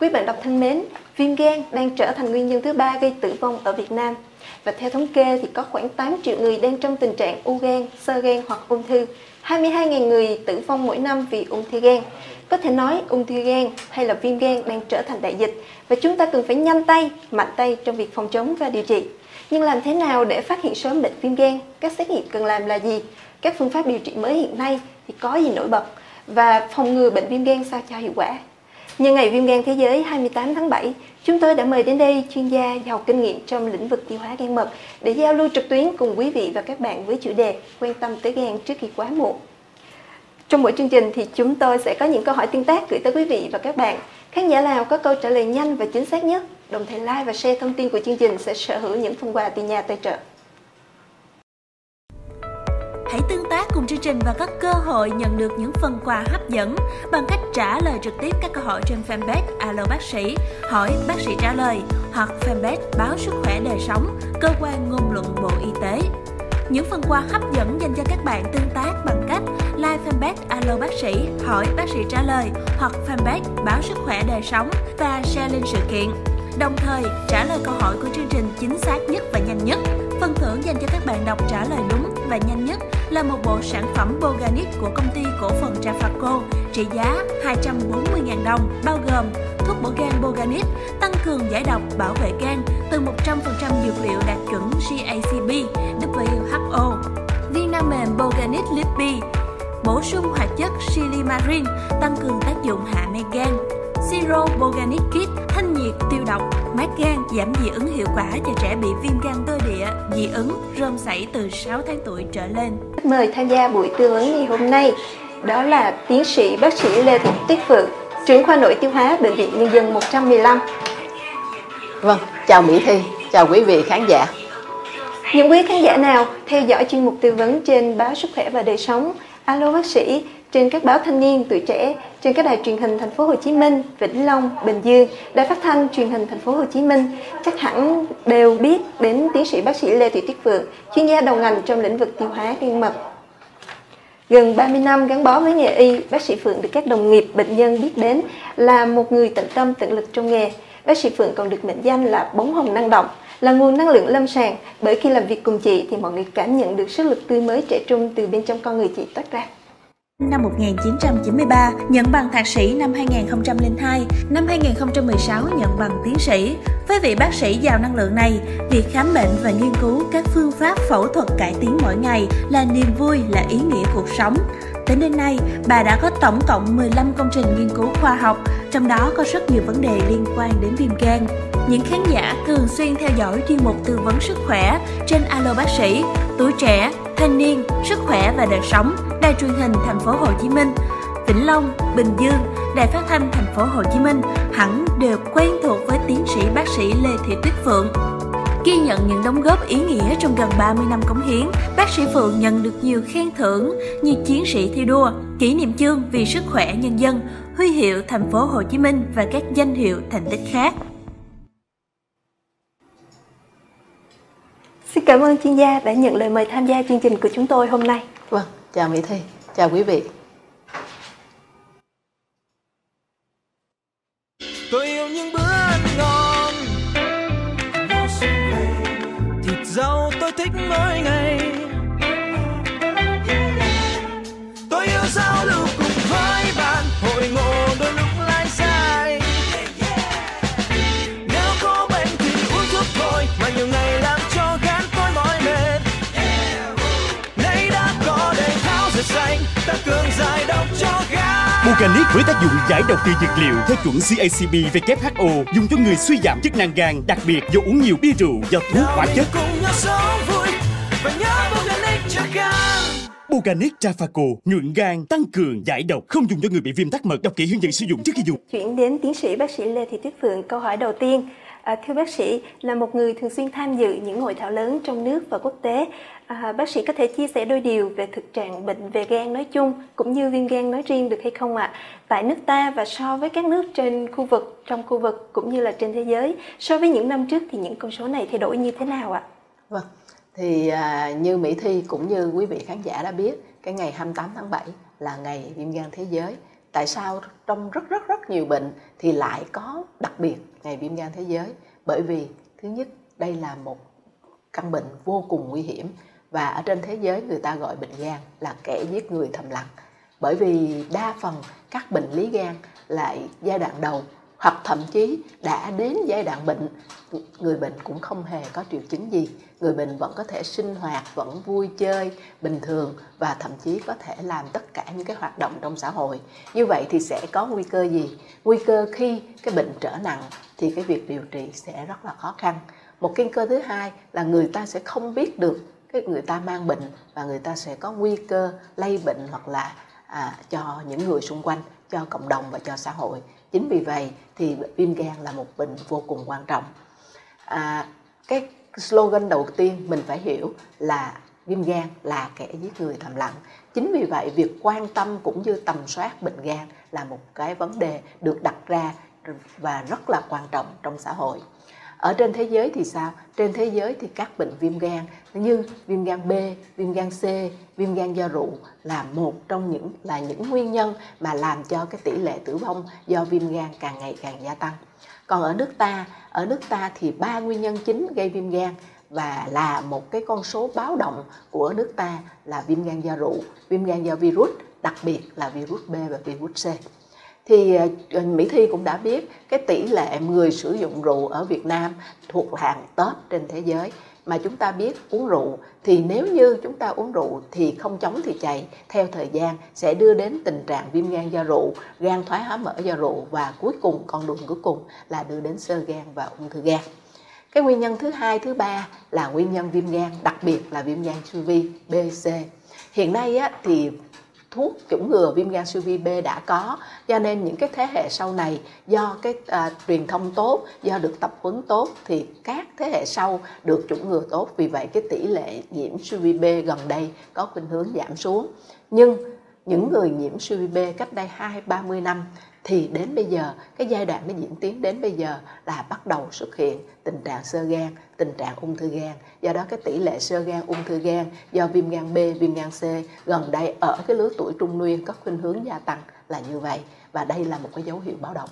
Quý bạn đọc thân mến, viêm gan đang trở thành nguyên nhân thứ ba gây tử vong ở Việt Nam. Và theo thống kê thì có khoảng 8 triệu người đang trong tình trạng u gan, sơ gan hoặc ung thư. 22.000 người tử vong mỗi năm vì ung thư gan. Có thể nói ung thư gan hay là viêm gan đang trở thành đại dịch và chúng ta cần phải nhanh tay, mạnh tay trong việc phòng chống và điều trị. Nhưng làm thế nào để phát hiện sớm bệnh viêm gan? Các xét nghiệm cần làm là gì? Các phương pháp điều trị mới hiện nay thì có gì nổi bật? Và phòng ngừa bệnh viêm gan sao cho hiệu quả? Nhân ngày viêm gan thế giới 28 tháng 7, chúng tôi đã mời đến đây chuyên gia giàu kinh nghiệm trong lĩnh vực tiêu hóa gan mật để giao lưu trực tuyến cùng quý vị và các bạn với chủ đề quan tâm tới gan trước khi quá muộn. Trong mỗi chương trình thì chúng tôi sẽ có những câu hỏi tương tác gửi tới quý vị và các bạn. Khán giả nào có câu trả lời nhanh và chính xác nhất, đồng thời like và share thông tin của chương trình sẽ sở hữu những phần quà từ nhà tài trợ. Hãy tương tác cùng chương trình và có cơ hội nhận được những phần quà hấp dẫn bằng cách trả lời trực tiếp các câu hỏi trên fanpage Alo Bác sĩ, hỏi bác sĩ trả lời hoặc fanpage Báo Sức Khỏe Đời Sống, cơ quan ngôn luận Bộ Y tế. Những phần quà hấp dẫn dành cho các bạn tương tác bằng cách like fanpage Alo Bác sĩ, hỏi bác sĩ trả lời hoặc fanpage Báo Sức Khỏe Đời Sống và share link sự kiện. Đồng thời, trả lời câu hỏi của chương trình chính xác nhất và nhanh nhất. Phần thưởng dành cho các bạn đọc trả lời đúng và nhanh nhất là một bộ sản phẩm Boganic của công ty cổ phần Trafaco trị giá 240.000 đồng, bao gồm thuốc bổ gan Boganic, tăng cường giải độc bảo vệ gan từ 100% dược liệu đạt chuẩn GACP, WHO, viên nang mềm Boganic Lippy, bổ sung hoạt chất silimarin, tăng cường tác dụng hạ men gan, Siro Boganic Kit thanh nhiệt tiêu độc, mát gan, giảm dị ứng hiệu quả cho trẻ bị viêm gan cơ địa, dị ứng, rơm sảy từ 6 tháng tuổi trở lên. Mời tham gia buổi tư vấn ngày hôm nay đó là tiến sĩ bác sĩ Lê Thị Tuyết Phượng, trưởng khoa nội tiêu hóa Bệnh viện Nhân dân 115. Vâng, chào Mỹ Thi, chào quý vị khán giả. Những quý khán giả nào theo dõi chuyên mục tư vấn trên báo Sức khỏe và đời sống, alo bác sĩ trên các báo thanh niên, tuổi trẻ, trên các đài truyền hình thành phố Hồ Chí Minh, Vĩnh Long, Bình Dương, đài phát thanh truyền hình thành phố Hồ Chí Minh chắc hẳn đều biết đến tiến sĩ bác sĩ Lê Thị Tuyết Phượng, chuyên gia đầu ngành trong lĩnh vực tiêu hóa gan mật. Gần 30 năm gắn bó với nghề y, bác sĩ Phượng được các đồng nghiệp, bệnh nhân biết đến là một người tận tâm tận lực trong nghề. Bác sĩ Phượng còn được mệnh danh là bóng hồng năng động, là nguồn năng lượng lâm sàng bởi khi làm việc cùng chị thì mọi người cảm nhận được sức lực tươi mới trẻ trung từ bên trong con người chị toát ra. Năm 1993, nhận bằng thạc sĩ năm 2002, năm 2016 nhận bằng tiến sĩ. Với vị bác sĩ giàu năng lượng này, việc khám bệnh và nghiên cứu các phương pháp phẫu thuật cải tiến mỗi ngày là niềm vui, là ý nghĩa cuộc sống. Tính đến nay, bà đã có tổng cộng 15 công trình nghiên cứu khoa học, trong đó có rất nhiều vấn đề liên quan đến viêm gan. Những khán giả thường xuyên theo dõi chuyên mục tư vấn sức khỏe trên Alo Bác sĩ, tuổi trẻ, thanh niên, sức khỏe và đời sống, đài truyền hình thành phố Hồ Chí Minh, Vĩnh Long, Bình Dương, đài phát thanh thành phố Hồ Chí Minh hẳn đều quen thuộc với tiến sĩ bác sĩ Lê Thị Tuyết Phượng. Ghi nhận những đóng góp ý nghĩa trong gần 30 năm cống hiến, bác sĩ Phượng nhận được nhiều khen thưởng như chiến sĩ thi đua, kỷ niệm chương vì sức khỏe nhân dân, huy hiệu thành phố Hồ Chí Minh và các danh hiệu thành tích khác. Xin cảm ơn chuyên gia đã nhận lời mời tham gia chương trình của chúng tôi hôm nay. Vâng, chào Mỹ Thi, chào quý vị. Organic với tác dụng giải độc từ dược liệu theo chuẩn CACB WHO dùng cho người suy giảm chức năng gan, đặc biệt do uống nhiều bia rượu do thuốc hóa chất. Organic Trafaco nhuận gan, tăng cường giải độc, không dùng cho người bị viêm tắc mật. Đọc kỹ hướng dẫn sử dụng trước khi dùng. Chuyển đến tiến sĩ bác sĩ Lê Thị Tuyết Phượng, câu hỏi đầu tiên. À, thưa bác sĩ, là một người thường xuyên tham dự những hội thảo lớn trong nước và quốc tế, à, bác sĩ có thể chia sẻ đôi điều về thực trạng bệnh về gan nói chung cũng như viêm gan nói riêng được hay không ạ? Tại nước ta và so với các nước trên khu vực, trong khu vực cũng như là trên thế giới, so với những năm trước thì những con số này thay đổi như thế nào ạ? Vâng, thì à, như Mỹ Thi cũng như quý vị khán giả đã biết, cái ngày 28 tháng 7 là ngày viêm gan thế giới tại sao trong rất rất rất nhiều bệnh thì lại có đặc biệt ngày viêm gan thế giới bởi vì thứ nhất đây là một căn bệnh vô cùng nguy hiểm và ở trên thế giới người ta gọi bệnh gan là kẻ giết người thầm lặng. Bởi vì đa phần các bệnh lý gan lại giai đoạn đầu, hoặc thậm chí đã đến giai đoạn bệnh, người bệnh cũng không hề có triệu chứng gì. Người bệnh vẫn có thể sinh hoạt, vẫn vui chơi bình thường và thậm chí có thể làm tất cả những cái hoạt động trong xã hội. Như vậy thì sẽ có nguy cơ gì? Nguy cơ khi cái bệnh trở nặng thì cái việc điều trị sẽ rất là khó khăn. Một nguy cơ thứ hai là người ta sẽ không biết được cái người ta mang bệnh và người ta sẽ có nguy cơ lây bệnh hoặc là à, cho những người xung quanh cho cộng đồng và cho xã hội. Chính vì vậy thì viêm gan là một bệnh vô cùng quan trọng. À, cái slogan đầu tiên mình phải hiểu là viêm gan là kẻ giết người thầm lặng. Chính vì vậy việc quan tâm cũng như tầm soát bệnh gan là một cái vấn đề được đặt ra và rất là quan trọng trong xã hội ở trên thế giới thì sao? Trên thế giới thì các bệnh viêm gan, như viêm gan B, viêm gan C, viêm gan do rượu là một trong những, là những nguyên nhân mà làm cho cái tỷ lệ tử vong do viêm gan càng ngày càng gia tăng. Còn ở nước ta, ở nước ta thì ba nguyên nhân chính gây viêm gan và là một cái con số báo động của nước ta là viêm gan do rượu, viêm gan do virus, đặc biệt là virus B và virus C thì ờ, ờ, Mỹ Thi cũng đã biết cái tỷ lệ người sử dụng rượu ở Việt Nam thuộc hàng top trên thế giới mà chúng ta biết uống rượu thì nếu như chúng ta uống rượu thì không chống thì chạy theo thời gian sẽ đưa đến tình trạng viêm gan do rượu, gan thoái hóa mỡ do rượu và cuối cùng con đường cuối cùng là đưa đến sơ gan và ung thư gan. Cái nguyên nhân thứ hai, thứ ba là nguyên nhân viêm gan, đặc biệt là viêm gan siêu vi B, C. Hiện nay á, thì thuốc chủng ngừa viêm gan siêu vi B đã có. Cho nên những cái thế hệ sau này do cái à, truyền thông tốt do được tập huấn tốt thì các thế hệ sau được chủng ngừa tốt. Vì vậy cái tỷ lệ nhiễm siêu vi B gần đây có khuynh hướng giảm xuống. Nhưng những người nhiễm siêu vi B cách đây hai ba mươi năm thì đến bây giờ cái giai đoạn nó diễn tiến đến bây giờ là bắt đầu xuất hiện tình trạng sơ gan tình trạng ung thư gan do đó cái tỷ lệ sơ gan ung thư gan do viêm gan B viêm gan C gần đây ở cái lứa tuổi trung niên có khuynh hướng gia tăng là như vậy và đây là một cái dấu hiệu báo động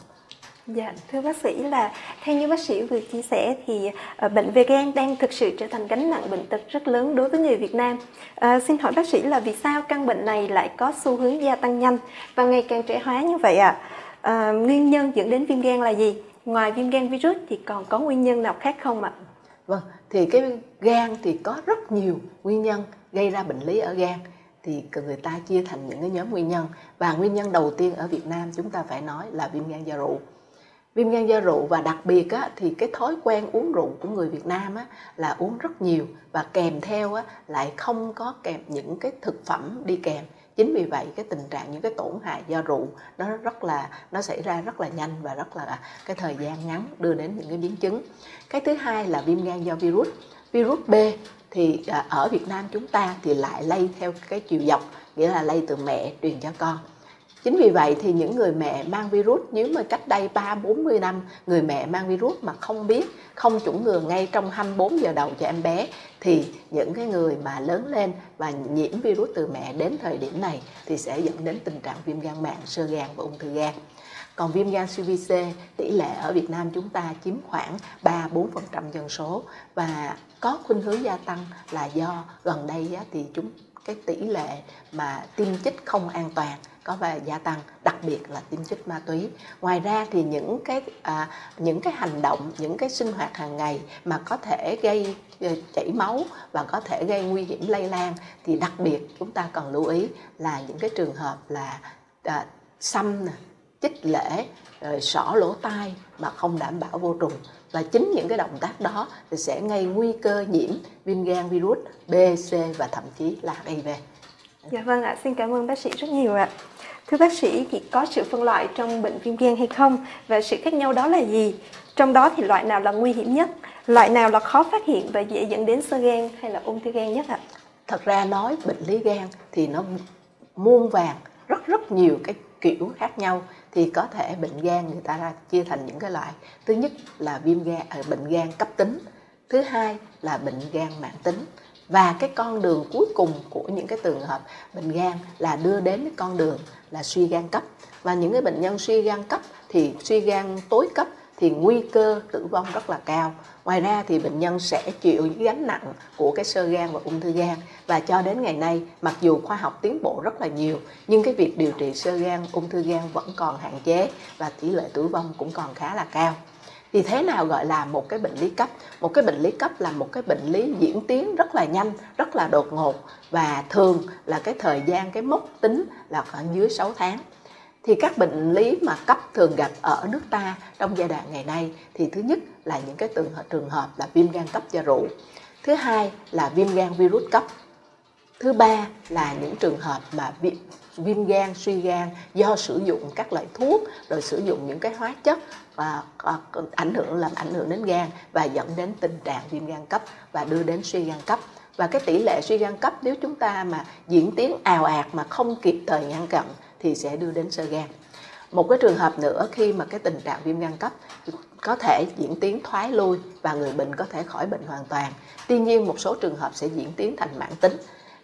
Dạ, thưa bác sĩ là theo như bác sĩ vừa chia sẻ thì uh, bệnh về gan đang thực sự trở thành gánh nặng bệnh tật rất lớn đối với người Việt Nam. Uh, xin hỏi bác sĩ là vì sao căn bệnh này lại có xu hướng gia tăng nhanh và ngày càng trẻ hóa như vậy ạ? À? À, nguyên nhân dẫn đến viêm gan là gì? Ngoài viêm gan virus thì còn có nguyên nhân nào khác không ạ? Vâng, thì cái gan thì có rất nhiều nguyên nhân gây ra bệnh lý ở gan thì người ta chia thành những cái nhóm nguyên nhân và nguyên nhân đầu tiên ở Việt Nam chúng ta phải nói là viêm gan do rượu viêm gan do rượu và đặc biệt á, thì cái thói quen uống rượu của người Việt Nam á, là uống rất nhiều và kèm theo á, lại không có kèm những cái thực phẩm đi kèm chính vì vậy, cái tình trạng những cái tổn hại do rượu nó rất là, nó xảy ra rất là nhanh và rất là cái thời gian ngắn đưa đến những cái biến chứng. Cái thứ hai là viêm gan do virus. Virus B thì à, ở Việt Nam chúng ta thì lại lây theo cái chiều dọc, nghĩa là lây từ mẹ truyền cho con. Chính vì vậy thì những người mẹ mang virus nếu mà cách đây 3 40 năm người mẹ mang virus mà không biết, không chủng ngừa ngay trong 24 giờ đầu cho em bé thì những cái người mà lớn lên và nhiễm virus từ mẹ đến thời điểm này thì sẽ dẫn đến tình trạng viêm gan mạng, sơ gan và ung thư gan. Còn viêm gan siêu vi C tỷ lệ ở Việt Nam chúng ta chiếm khoảng 3-4% dân số và có khuynh hướng gia tăng là do gần đây thì chúng cái tỷ lệ mà tiêm chích không an toàn có vẻ gia tăng đặc biệt là tiêm chích ma túy ngoài ra thì những cái à, những cái hành động những cái sinh hoạt hàng ngày mà có thể gây ờ, chảy máu và có thể gây nguy hiểm lây lan thì đặc biệt chúng ta cần lưu ý là những cái trường hợp là à, xăm chích lễ rồi sỏ lỗ tai mà không đảm bảo vô trùng và chính những cái động tác đó thì sẽ gây nguy cơ nhiễm viêm gan virus B, C và thậm chí là HIV. Dạ vâng ạ, xin cảm ơn bác sĩ rất nhiều ạ. Thưa bác sĩ, thì có sự phân loại trong bệnh viêm gan hay không và sự khác nhau đó là gì? Trong đó thì loại nào là nguy hiểm nhất, loại nào là khó phát hiện và dễ dẫn đến sơ gan hay là ung thư gan nhất ạ? Thật ra nói bệnh lý gan thì nó muôn vàng rất rất nhiều cái kiểu khác nhau. Thì có thể bệnh gan người ta ra chia thành những cái loại. Thứ nhất là viêm gan à, bệnh gan cấp tính. Thứ hai là bệnh gan mãn tính và cái con đường cuối cùng của những cái trường hợp bệnh gan là đưa đến cái con đường là suy gan cấp và những cái bệnh nhân suy gan cấp thì suy gan tối cấp thì nguy cơ tử vong rất là cao. Ngoài ra thì bệnh nhân sẽ chịu những gánh nặng của cái sơ gan và ung thư gan và cho đến ngày nay mặc dù khoa học tiến bộ rất là nhiều nhưng cái việc điều trị sơ gan, ung thư gan vẫn còn hạn chế và tỷ lệ tử vong cũng còn khá là cao. Thì thế nào gọi là một cái bệnh lý cấp? Một cái bệnh lý cấp là một cái bệnh lý diễn tiến rất là nhanh, rất là đột ngột và thường là cái thời gian cái mốc tính là khoảng dưới 6 tháng. Thì các bệnh lý mà cấp thường gặp ở nước ta trong giai đoạn ngày nay thì thứ nhất là những cái trường hợp, trường hợp là viêm gan cấp do rượu. Thứ hai là viêm gan virus cấp. Thứ ba là những trường hợp mà viêm gan, suy gan do sử dụng các loại thuốc, rồi sử dụng những cái hóa chất và à, ảnh hưởng, làm ảnh hưởng đến gan và dẫn đến tình trạng viêm gan cấp và đưa đến suy gan cấp. Và cái tỷ lệ suy gan cấp, nếu chúng ta mà diễn tiến ào ạt mà không kịp thời ngăn chặn thì sẽ đưa đến sơ gan. Một cái trường hợp nữa, khi mà cái tình trạng viêm gan cấp có thể diễn tiến thoái lui và người bệnh có thể khỏi bệnh hoàn toàn. Tuy nhiên, một số trường hợp sẽ diễn tiến thành mãn tính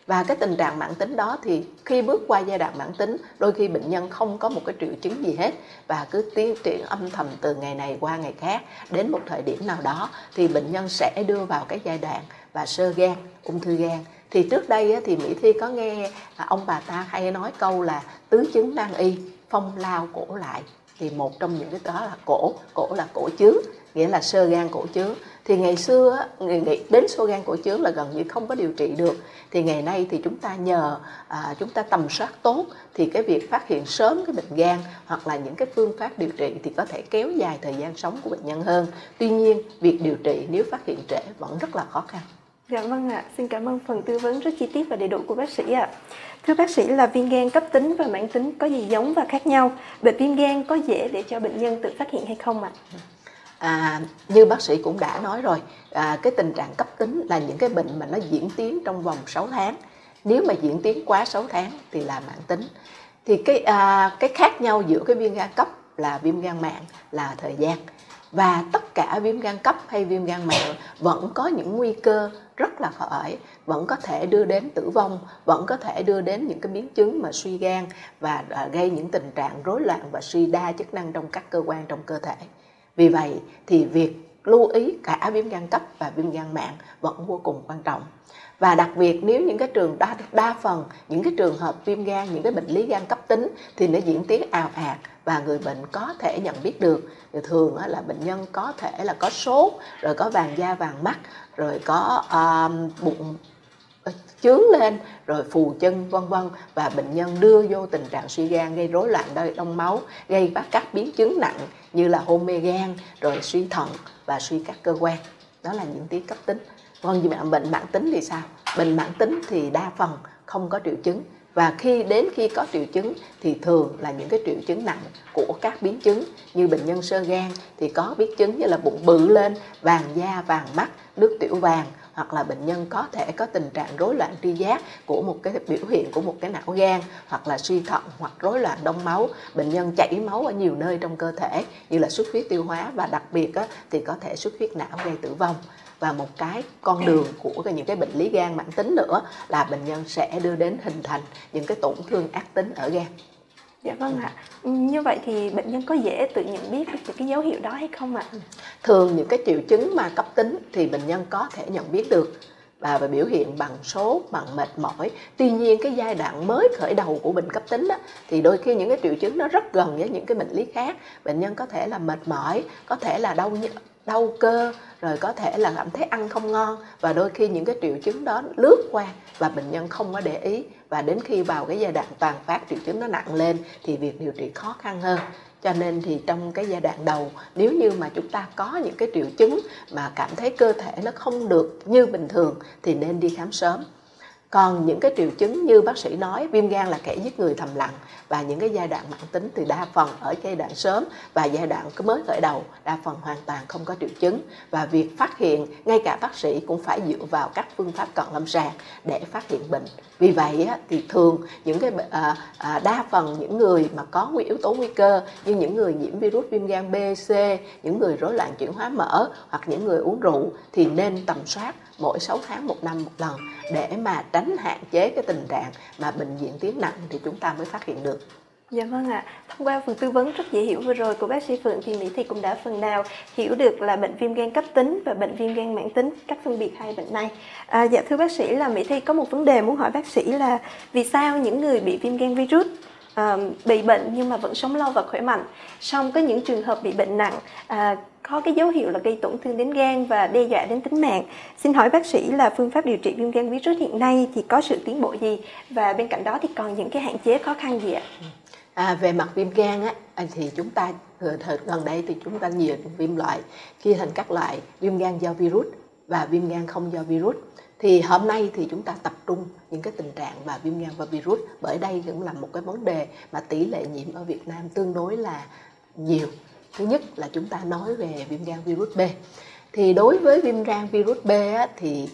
và cái tình trạng mãn tính đó thì khi bước qua giai đoạn mãn tính, đôi khi bệnh nhân không có một cái triệu chứng gì hết và cứ tiến triển âm thầm từ ngày này qua ngày khác. Đến một thời điểm nào đó thì bệnh nhân sẽ đưa vào cái giai đoạn và sơ gan, ung thư gan. Thì trước đây thì mỹ thi có nghe à, ông bà ta hay nói câu là tứ chứng nan y, phong lao cổ lại thì một trong những cái đó là cổ cổ là cổ chướng nghĩa là sơ gan cổ chứa thì ngày xưa người nghĩ đến sơ gan cổ chứa là gần như không có điều trị được thì ngày nay thì chúng ta nhờ à, chúng ta tầm soát tốt thì cái việc phát hiện sớm cái bệnh gan hoặc là những cái phương pháp điều trị thì có thể kéo dài thời gian sống của bệnh nhân hơn tuy nhiên việc điều trị nếu phát hiện trễ vẫn rất là khó khăn Dạ vâng ạ, xin cảm ơn phần tư vấn rất chi tiết và đầy đủ của bác sĩ ạ. Thưa bác sĩ là viêm gan cấp tính và mãn tính có gì giống và khác nhau? Bệnh viêm gan có dễ để cho bệnh nhân tự phát hiện hay không ạ? À, À, như bác sĩ cũng đã nói rồi, à, cái tình trạng cấp tính là những cái bệnh mà nó diễn tiến trong vòng 6 tháng. Nếu mà diễn tiến quá 6 tháng thì là mãn tính. Thì cái à, cái khác nhau giữa cái viêm gan cấp là viêm gan mạng là thời gian và tất cả viêm gan cấp hay viêm gan mạng vẫn có những nguy cơ rất là khởi vẫn có thể đưa đến tử vong vẫn có thể đưa đến những cái biến chứng mà suy gan và à, gây những tình trạng rối loạn và suy đa chức năng trong các cơ quan trong cơ thể vì vậy thì việc lưu ý cả viêm gan cấp và viêm gan mạng vẫn vô cùng quan trọng. Và đặc biệt nếu những cái trường đa, đa phần những cái trường hợp viêm gan những cái bệnh lý gan cấp tính thì nó diễn tiến ào ạt và người bệnh có thể nhận biết được. Thì thường là bệnh nhân có thể là có sốt rồi có vàng da vàng mắt rồi có uh, bụng chướng lên, rồi phù chân, vân vân, và bệnh nhân đưa vô tình trạng suy gan gây rối loạn đông máu, gây các biến chứng nặng như là hôn mê gan, rồi suy thận và suy các cơ quan. Đó là những tiếng cấp tính. Còn bệnh bệnh mãn tính thì sao? Bệnh mãn tính thì đa phần không có triệu chứng. Và khi đến khi có triệu chứng thì thường là những cái triệu chứng nặng của các biến chứng như bệnh nhân sơ gan thì có biến chứng như là bụng bự lên, vàng da, vàng mắt, nước tiểu vàng hoặc là bệnh nhân có thể có tình trạng rối loạn tri giác của một cái biểu hiện của một cái não gan hoặc là suy thận hoặc rối loạn đông máu. Bệnh nhân chảy máu ở nhiều nơi trong cơ thể như là xuất huyết tiêu hóa và đặc biệt á, thì có thể xuất huyết não gây tử vong. Và một cái con đường của những cái bệnh lý gan mãn tính nữa là bệnh nhân sẽ đưa đến hình thành những cái tổn thương ác tính ở gan. Dạ vâng ạ. Như vậy thì bệnh nhân có dễ tự nhận biết được cái dấu hiệu đó hay không ạ? Thường những cái triệu chứng mà cấp tính thì bệnh nhân có thể nhận biết được và, về biểu hiện bằng sốt, bằng mệt mỏi. Tuy nhiên cái giai đoạn mới khởi đầu của bệnh cấp tính đó, thì đôi khi những cái triệu chứng nó rất gần với những cái bệnh lý khác. Bệnh nhân có thể là mệt mỏi, có thể là đau đau cơ rồi có thể là cảm thấy ăn không ngon và đôi khi những cái triệu chứng đó lướt qua và bệnh nhân không có để ý và đến khi vào cái giai đoạn toàn phát triệu chứng nó nặng lên thì việc điều trị khó khăn hơn. Cho nên thì trong cái giai đoạn đầu, nếu như mà chúng ta có những cái triệu chứng mà cảm thấy cơ thể nó không được như bình thường thì nên đi khám sớm còn những cái triệu chứng như bác sĩ nói viêm gan là kẻ giết người thầm lặng và những cái giai đoạn mãn tính thì đa phần ở giai đoạn sớm và giai đoạn mới khởi đầu đa phần hoàn toàn không có triệu chứng. Và việc phát hiện ngay cả bác sĩ cũng phải dựa vào các phương pháp cận lâm sàng để phát hiện bệnh. Vì vậy thì thường những cái à, à, đa phần những người mà có nguy yếu tố nguy cơ như những người nhiễm virus viêm gan B, C, những người rối loạn chuyển hóa mỡ hoặc những người uống rượu thì nên tầm soát mỗi 6 tháng một năm một lần để mà tránh hạn chế cái tình trạng mà bệnh diễn tiến nặng thì chúng ta mới phát hiện được Dạ vâng ạ. Thông qua phần tư vấn rất dễ hiểu vừa rồi của bác sĩ Phượng thì Mỹ thì cũng đã phần nào hiểu được là bệnh viêm gan cấp tính và bệnh viêm gan mãn tính, cách phân biệt hai bệnh này. À, dạ thưa bác sĩ là Mỹ Thị có một vấn đề muốn hỏi bác sĩ là vì sao những người bị viêm gan virus à, bị bệnh nhưng mà vẫn sống lâu và khỏe mạnh, song có những trường hợp bị bệnh nặng à, có cái dấu hiệu là gây tổn thương đến gan và đe dọa đến tính mạng. Xin hỏi bác sĩ là phương pháp điều trị viêm gan virus hiện nay thì có sự tiến bộ gì và bên cạnh đó thì còn những cái hạn chế khó khăn gì ạ? Ừ. À, về mặt viêm gan á, à, thì chúng ta thời gần đây thì chúng ta nhiều viêm loại chia thành các loại viêm gan do virus và viêm gan không do virus thì hôm nay thì chúng ta tập trung những cái tình trạng và viêm gan và virus bởi đây cũng là một cái vấn đề mà tỷ lệ nhiễm ở Việt Nam tương đối là nhiều thứ nhất là chúng ta nói về viêm gan virus B. Thì đối với viêm gan virus B á, thì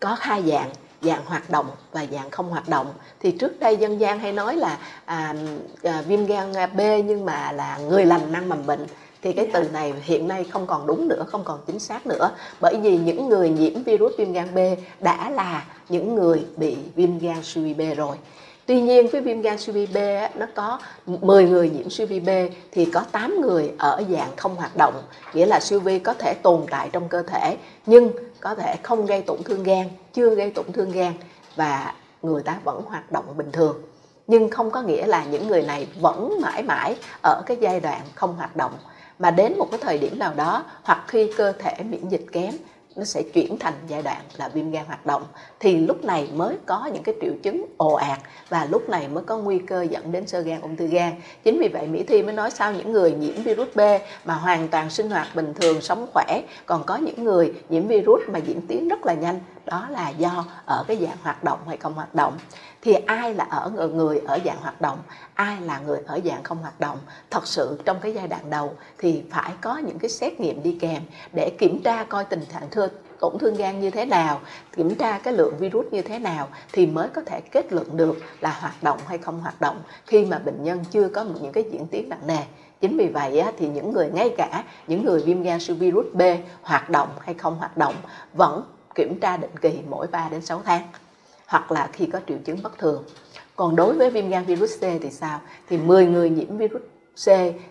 có hai dạng dạng hoạt động và dạng không hoạt động. Thì trước đây dân gian hay nói là à, à, viêm gan B nhưng mà là người lành năng mầm bệnh. Thì cái từ này hiện nay không còn đúng nữa không còn chính xác nữa. Bởi vì những người nhiễm virus viêm gan B đã là những người bị viêm gan suy B rồi. Tuy nhiên với viêm gan siêu vi B nó có 10 người nhiễm siêu vi B thì có 8 người ở dạng không hoạt động, nghĩa là siêu vi có thể tồn tại trong cơ thể nhưng có thể không gây tổn thương gan, chưa gây tổn thương gan và người ta vẫn hoạt động bình thường. Nhưng không có nghĩa là những người này vẫn mãi mãi ở cái giai đoạn không hoạt động mà đến một cái thời điểm nào đó hoặc khi cơ thể miễn dịch kém nó sẽ chuyển thành giai đoạn là viêm gan hoạt động. Thì lúc này mới có những cái triệu chứng ồ ạt và lúc này mới có nguy cơ dẫn đến sơ gan ung thư gan. Chính vì vậy mỹ thi mới nói sao những người nhiễm virus b mà hoàn toàn sinh hoạt bình thường, sống khỏe, còn có những người nhiễm virus mà diễn tiến rất là nhanh, đó là do ở cái dạng hoạt động hay không hoạt động thì ai là ở người ở dạng hoạt động, ai là người ở dạng không hoạt động? Thật sự trong cái giai đoạn đầu thì phải có những cái xét nghiệm đi kèm để kiểm tra coi tình trạng thương, tổn thương gan như thế nào, kiểm tra cái lượng virus như thế nào thì mới có thể kết luận được là hoạt động hay không hoạt động khi mà bệnh nhân chưa có những cái diễn tiến nặng nề. Chính vì vậy thì những người, ngay cả những người viêm gan siêu virus B hoạt động hay không hoạt động vẫn kiểm tra định kỳ mỗi 3 đến 6 tháng hoặc là khi có triệu chứng bất thường. Còn đối với viêm gan virus C thì sao? Thì 10 người nhiễm virus C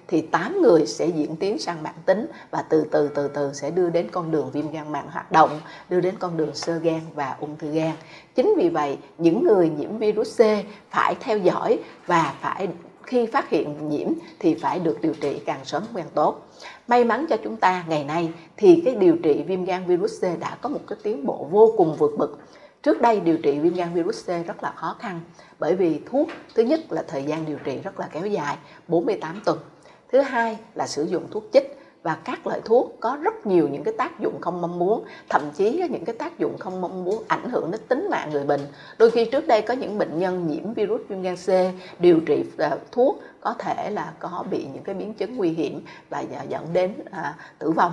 thì 8 người sẽ diễn tiến sang mạng tính và từ từ từ từ sẽ đưa đến con đường viêm gan mạng hoạt động, đưa đến con đường sơ gan và ung thư gan. Chính vì vậy, những người nhiễm virus C phải theo dõi và phải khi phát hiện nhiễm thì phải được điều trị càng sớm càng tốt. May mắn cho chúng ta ngày nay thì cái điều trị viêm gan virus C đã có một cái tiến bộ vô cùng vượt bậc Trước đây điều trị viêm gan virus C rất là khó khăn bởi vì thuốc thứ nhất là thời gian điều trị rất là kéo dài 48 tuần. Thứ hai là sử dụng thuốc chích và các loại thuốc có rất nhiều những cái tác dụng không mong muốn thậm chí những cái tác dụng không mong muốn ảnh hưởng đến tính mạng người bệnh đôi khi trước đây có những bệnh nhân nhiễm virus viêm gan C điều trị ờ, thuốc có thể là có bị những cái biến chứng nguy hiểm và dẫn đến à, tử vong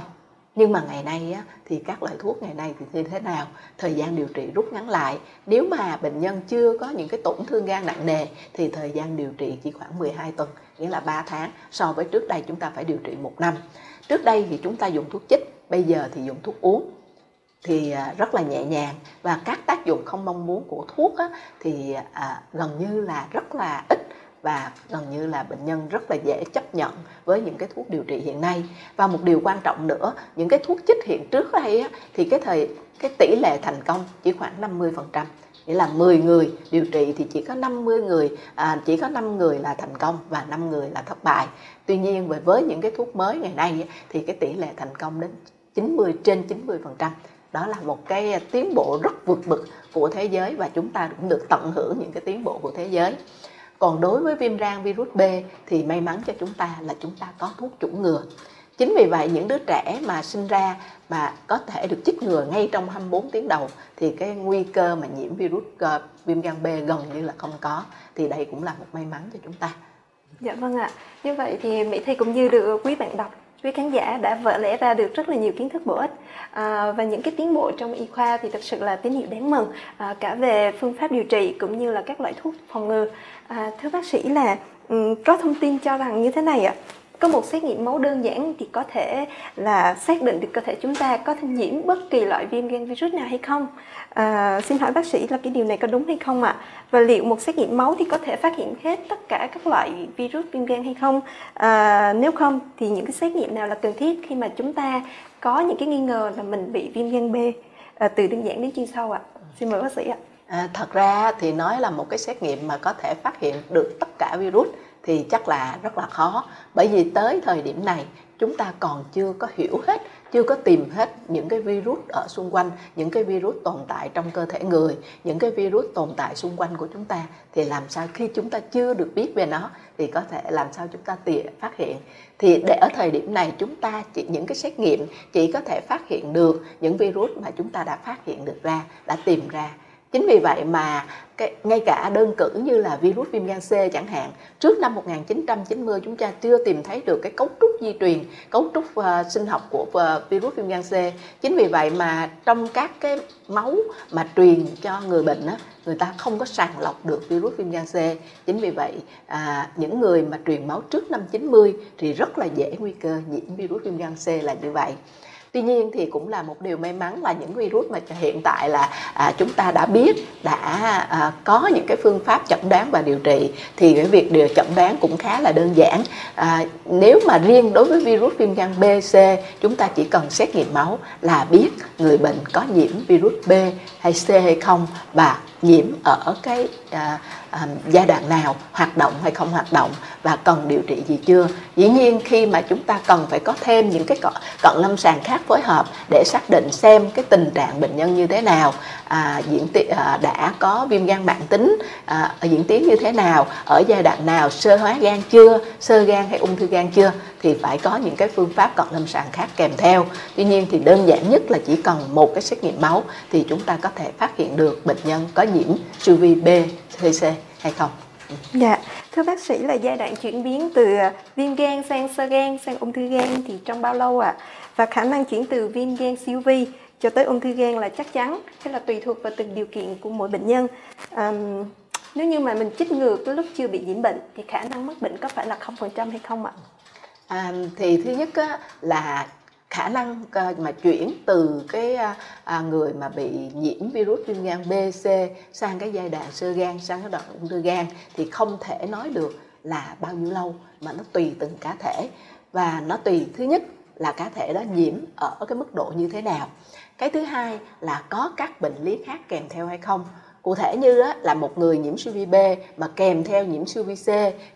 nhưng mà ngày nay á, thì các loại thuốc ngày nay thì như thế nào? Thời gian điều trị rút ngắn lại. Nếu mà bệnh nhân chưa có những cái tổn thương gan nặng nề thì thời gian điều trị chỉ khoảng 12 tuần nghĩa là 3 tháng so với trước đây chúng ta phải điều trị một năm. Trước đây thì chúng ta dùng thuốc chích bây giờ thì dùng thuốc uống. Thì à, rất là nhẹ nhàng. Và các tác dụng không mong muốn của thuốc á, thì à, gần như là rất là ít và gần như là bệnh nhân rất là dễ chấp nhận với những cái thuốc điều trị hiện nay. Và một điều quan trọng nữa những cái thuốc chích hiện trước đây á, thì cái thời cái tỷ lệ thành công chỉ khoảng 50 phần trăm. Nghĩa là 10 người điều trị thì chỉ có 50 người à, chỉ có 5 người là thành công và 5 người là thất bại. Tuy nhiên với với những cái thuốc mới ngày nay thì cái tỷ lệ thành công đến 90 trên 90 phần trăm. Đó là một cái tiến bộ rất vượt bậc của thế giới và chúng ta cũng được tận hưởng những cái tiến bộ của thế giới còn đối với viêm gan virus B thì may mắn cho chúng ta là chúng ta có thuốc chủng ngừa. Chính vì vậy những đứa trẻ mà sinh ra mà có thể được chích ngừa ngay trong 24 tiếng đầu thì cái nguy cơ mà nhiễm virus uh, viêm gan B gần như là không có. Thì đây cũng là một may mắn cho chúng ta. Dạ vâng ạ. Như vậy thì mỹ thi cũng như được quý bạn đọc quý khán giả đã vỡ lẽ ra được rất là nhiều kiến thức bổ ích. À, và những cái tiến bộ trong y khoa thì thật sự là tín hiệu đáng mừng à, cả về phương pháp điều trị cũng như là các loại thuốc phòng ngừa. À, thưa bác sĩ là um, có thông tin cho rằng như thế này ạ có một xét nghiệm máu đơn giản thì có thể là xác định được cơ thể chúng ta có thể nhiễm bất kỳ loại viêm gan virus nào hay không. À, xin hỏi bác sĩ là cái điều này có đúng hay không ạ? Và liệu một xét nghiệm máu thì có thể phát hiện hết tất cả các loại virus viêm gan hay không? À, nếu không thì những cái xét nghiệm nào là cần thiết khi mà chúng ta có những cái nghi ngờ là mình bị viêm gan B? À, từ đơn giản đến chuyên sâu ạ. Xin mời bác sĩ ạ. À, thật ra thì nói là một cái xét nghiệm mà có thể phát hiện được tất cả virus thì chắc là rất là khó. Bởi vì tới thời điểm này, chúng ta còn chưa có hiểu hết, chưa có tìm hết những cái virus ở xung quanh, những cái virus tồn tại trong cơ thể người, những cái virus tồn tại xung quanh của chúng ta. Thì làm sao khi chúng ta chưa được biết về nó, thì có thể làm sao chúng ta tìa, phát hiện. Thì để ở thời điểm này, chúng ta chỉ, những cái xét nghiệm chỉ có thể phát hiện được những virus mà chúng ta đã phát hiện được ra, đã tìm ra chính vì vậy mà cái, ngay cả đơn cử như là virus viêm gan C chẳng hạn trước năm 1990 chúng ta chưa tìm thấy được cái cấu trúc di truyền cấu trúc uh, sinh học của uh, virus viêm gan C. Chính vì vậy mà trong các cái máu mà truyền cho người bệnh á, người ta không có sàng lọc được virus viêm gan C. Chính vì vậy à, những người mà truyền máu trước năm 90 thì rất là dễ nguy cơ nhiễm virus viêm gan C là như vậy tuy nhiên thì cũng là một điều may mắn là những virus mà hiện tại là à, chúng ta đã biết đã à, có những cái phương pháp chẩn đoán và điều trị thì cái việc điều chẩn đoán cũng khá là đơn giản. À, nếu mà riêng đối với virus viêm gan B, C chúng ta chỉ cần xét nghiệm máu là biết người bệnh có nhiễm virus B hay C hay không và nhiễm ở cái à, Um, giai đoạn nào hoạt động hay không hoạt động và cần điều trị gì chưa. Dĩ nhiên khi mà chúng ta cần phải có thêm những cái cận lâm sàng khác phối hợp để xác định xem cái tình trạng bệnh nhân như thế nào à, diễn à, đã có viêm gan mạng tính à, diễn tiến như thế nào ở giai đoạn nào sơ hóa gan chưa sơ gan hay ung thư gan chưa thì phải có những cái phương pháp cận lâm sàng khác kèm theo tuy nhiên thì đơn giản nhất là chỉ cần một cái xét nghiệm máu thì chúng ta có thể phát hiện được bệnh nhân có nhiễm siêu vi B, C hay không Dạ, thưa bác sĩ là giai đoạn chuyển biến từ viêm gan sang sơ gan sang ung thư gan thì trong bao lâu ạ? À? Và khả năng chuyển từ viêm gan siêu vi cho tới ung thư gan là chắc chắn hay là tùy thuộc vào từng điều kiện của mỗi bệnh nhân. um, nếu như mà mình chích ngừa cái lúc chưa bị nhiễm bệnh thì khả năng mắc bệnh có phải là 0% hay không ạ? À, thì thứ nhất á, là khả năng ờ, mà chuyển từ cái ờ, à, người mà bị nhiễm virus viêm gan B, C sang cái giai đoạn sơ gan sang cái đoạn ung thư gan thì không thể nói được là bao nhiêu lâu mà nó tùy từng cá thể và nó tùy thứ nhất là cá thể đó nhiễm ở cái mức độ như thế nào. Cái thứ hai là có các bệnh lý khác kèm theo hay không. Cụ thể như là một người nhiễm siêu vi B mà kèm theo nhiễm siêu vi C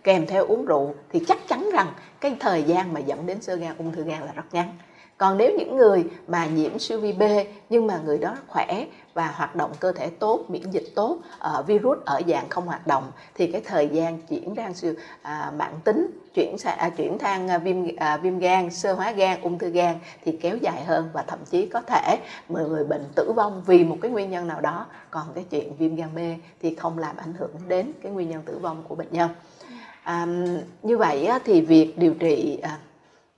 kèm theo uống rượu thì chắc chắn rằng cái thời gian mà dẫn đến sơ gan ung thư gan là rất ngắn. Còn nếu những người mà nhiễm siêu vi B nhưng mà người đó khỏe và hoạt động cơ thể tốt miễn dịch tốt uh, virus ở dạng không hoạt động thì cái thời gian chuyển sang siêu uh, mạng tính chuyển sang à, chuyển sang à, viêm à, viêm gan sơ hóa gan ung thư gan thì kéo dài hơn và thậm chí có thể người người bệnh tử vong vì một cái nguyên nhân nào đó. Còn cái chuyện viêm gan B thì không làm ảnh hưởng đến cái nguyên nhân tử vong của bệnh nhân. À, như vậy thì việc điều trị à,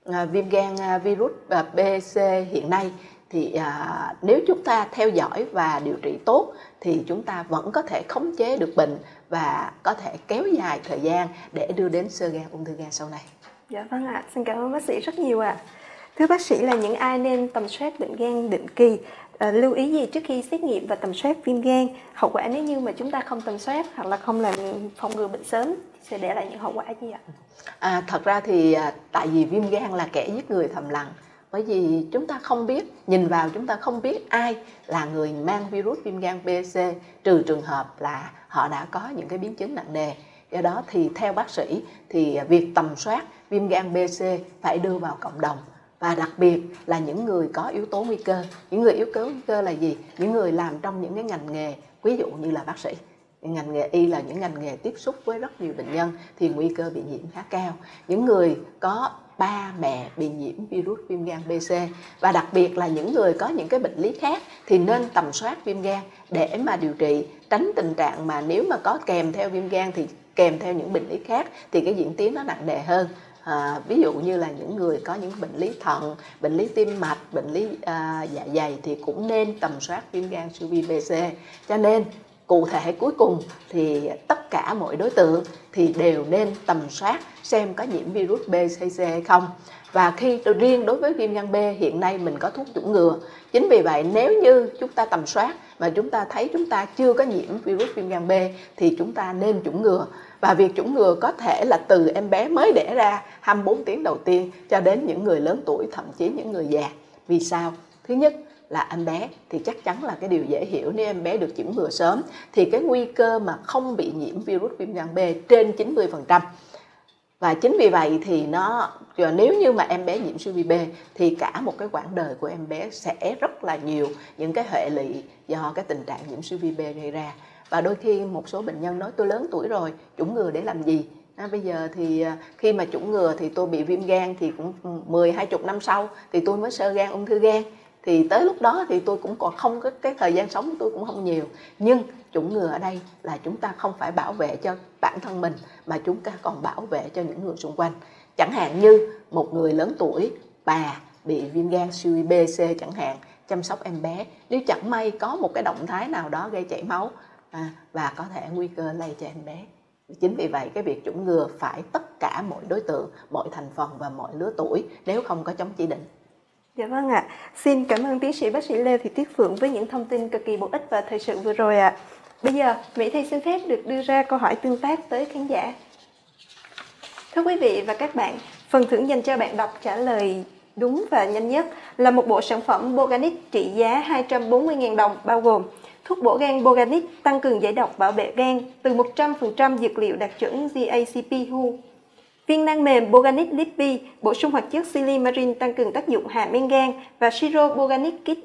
à viêm gan à, virus B, C hiện nay thì à, nếu chúng ta theo dõi và điều trị tốt thì chúng ta vẫn có thể khống chế được bệnh và có thể kéo dài thời gian để đưa đến sơ gan ung thư gan sau này. Dạ vâng ạ, xin cảm ơn bác sĩ rất nhiều ạ. Thưa bác sĩ là những ai nên tầm soát bệnh gan định kỳ À, lưu ý gì trước khi xét nghiệm và tầm soát viêm gan hậu quả nếu như mà chúng ta không tầm soát hoặc là không làm phòng ngừa bệnh sớm sẽ để lại những hậu quả gì ạ à, thật ra thì à, tại vì viêm gan là kẻ giết người thầm lặng bởi vì chúng ta không biết nhìn vào chúng ta không biết ai là người mang virus viêm gan B, C trừ trường hợp là họ đã có những cái biến chứng nặng nề. Do đó thì theo bác sĩ thì việc tầm soát viêm gan B, C phải đưa vào cộng đồng. Và đặc biệt là những người có yếu tố nguy cơ. Những người yếu tố nguy cơ là gì? Những người làm trong những cái ngành nghề ví dụ như là bác sĩ ngành nghề y là những ngành nghề tiếp xúc với rất nhiều bệnh nhân thì nguy cơ bị nhiễm khá cao. Những người có ba mẹ bị nhiễm virus viêm gan BC và đặc biệt là những người có những cái bệnh lý khác thì nên tầm soát viêm gan để mà điều trị tránh tình trạng mà nếu mà có kèm theo viêm gan thì kèm theo những bệnh lý khác thì cái diễn tiến nó nặng nề hơn. À, ví dụ như là những người có những bệnh lý thận bệnh lý tim mạch bệnh lý à, dạ dày thì cũng nên tầm soát viêm gan siêu vi bc cho nên cụ thể cuối cùng thì tất cả mọi đối tượng thì đều nên tầm soát xem có nhiễm virus BCC hay không. Và khi riêng đối với viêm gan B, hiện nay mình có thuốc chủng ngừa. Chính vì vậy, nếu như chúng ta tầm soát mà chúng ta thấy chúng ta chưa có nhiễm virus viêm gan B thì chúng ta nên chủng ngừa. Và việc chủng ngừa có thể là từ em bé mới đẻ ra 24 tiếng đầu tiên cho đến những người lớn tuổi, thậm chí những người già. Vì sao? Thứ nhất là em bé thì chắc chắn là cái điều dễ hiểu. Nếu em bé được chủng ngừa sớm thì cái nguy cơ mà không bị nhiễm virus viêm gan B trên 90% và chính vì vậy thì nó nếu như mà em bé nhiễm siêu vi B thì cả một cái quãng đời của em bé sẽ rất là nhiều những cái hệ lụy do cái tình trạng nhiễm siêu vi B gây ra. Và đôi khi một số bệnh nhân nói tôi lớn tuổi rồi chủng ngừa để làm gì? À, bây giờ thì à, khi mà chủng ngừa thì tôi bị viêm gan thì cũng 10 20 năm sau thì tôi mới sơ gan ung thư gan thì tới lúc đó thì tôi cũng còn không có cái thời gian sống của tôi cũng không nhiều. Nhưng chủng ngừa ở đây là chúng ta không phải bảo vệ cho bản thân mình mà chúng ta còn bảo vệ cho những người xung quanh. Chẳng hạn như một người lớn tuổi bà bị viêm gan siêu B C chẳng hạn chăm sóc em bé. Nếu chẳng may có một cái động thái nào đó gây chảy máu à, và có thể nguy cơ lây cho em bé. Chính vì vậy cái việc chủng ngừa phải tất cả mọi đối tượng mọi thành phần và mọi lứa tuổi nếu không có chống chỉ định. Dạ vâng ạ. Xin cảm ơn tiến sĩ bác sĩ Lê Thị Tuyết Phượng với những thông tin cực kỳ bổ ích và thời sự vừa rồi ạ. Bây giờ, Mỹ Thi xin phép được đưa ra câu hỏi tương tác tới khán giả. Thưa quý vị và các bạn, phần thưởng dành cho bạn đọc trả lời đúng và nhanh nhất là một bộ sản phẩm Boganic trị giá 240.000 đồng bao gồm thuốc bổ gan Boganic tăng cường giải độc bảo vệ gan từ 100% dược liệu đạt chuẩn GACP WHO Viên nang mềm Boganic Lippy bổ sung hoạt chất silimarin tăng cường tác dụng hạ men gan và siro Boganic Kit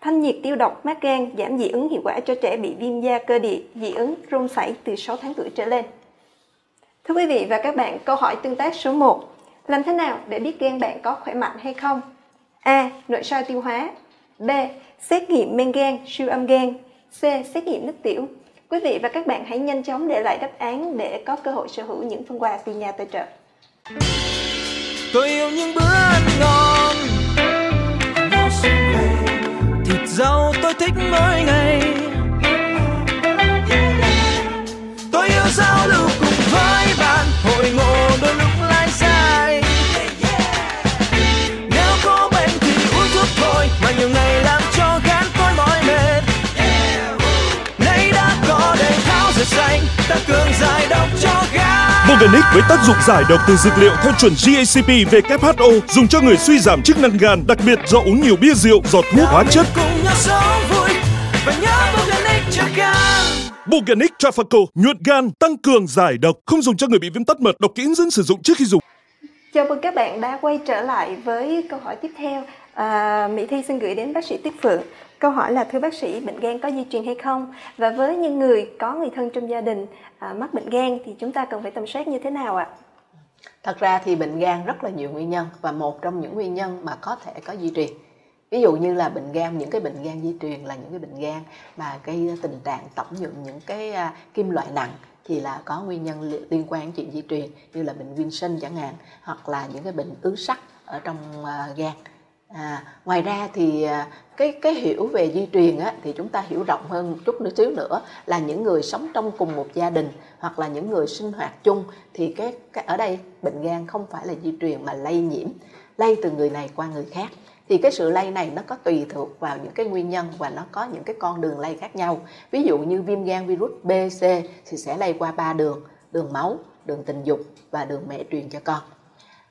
thanh nhiệt tiêu độc mát gan giảm dị ứng hiệu quả cho trẻ bị viêm da cơ địa, dị ứng, rung sảy từ 6 tháng tuổi trở lên. Thưa quý vị và các bạn, câu hỏi tương tác số 1. Làm thế nào để biết gan bạn có khỏe mạnh hay không? A. Nội soi tiêu hóa B. Xét nghiệm men gan, siêu âm gan C. Xét nghiệm nước tiểu Quý vị và các bạn hãy nhanh chóng để lại đáp án để có cơ hội sở hữu những phần quà từ nhà tài trợ tôi yêu những bữa ăn ngon thịt rau tôi thích mỗi ngày. Boganic với tác dụng giải độc từ dược liệu theo chuẩn GACP WHO dùng cho người suy giảm chức năng gan, đặc biệt do uống nhiều bia rượu, giọt thuốc hóa chất. Boganic cho Trafaco nhuận gan, tăng cường giải độc, không dùng cho người bị viêm tắc mật, đọc kỹ hướng dẫn sử dụng trước khi dùng. Chào mừng các bạn đã quay trở lại với câu hỏi tiếp theo. À, Mỹ Thi xin gửi đến bác sĩ Tiết Phượng. Câu hỏi là thưa bác sĩ, bệnh gan có di truyền hay không? Và với những người có người thân trong gia đình à, mắc bệnh gan thì chúng ta cần phải tầm soát như thế nào ạ? Thật ra thì bệnh gan rất là nhiều nguyên nhân và một trong những nguyên nhân mà có thể có di truyền. Ví dụ như là bệnh gan, những cái bệnh gan di truyền là những cái bệnh gan mà gây tình trạng tổng nhuận những cái à, kim loại nặng thì là có nguyên nhân liên quan đến chuyện di truyền như là bệnh viêm sinh chẳng hạn hoặc là những cái bệnh ứ sắt ở trong à, gan. À, ngoài ra thì à, cái cái hiểu về di truyền á, thì chúng ta hiểu rộng hơn một chút nữa xíu nữa là những người sống trong cùng một gia đình hoặc là những người sinh hoạt chung thì cái, cái ở đây bệnh gan không phải là di truyền mà lây nhiễm lây từ người này qua người khác. Thì cái sự lây này nó có tùy thuộc vào những cái nguyên nhân và nó có những cái con đường lây khác nhau. Ví dụ như viêm gan virus B, C thì sẽ lây qua ba đường đường máu đường tình dục và đường mẹ truyền cho con.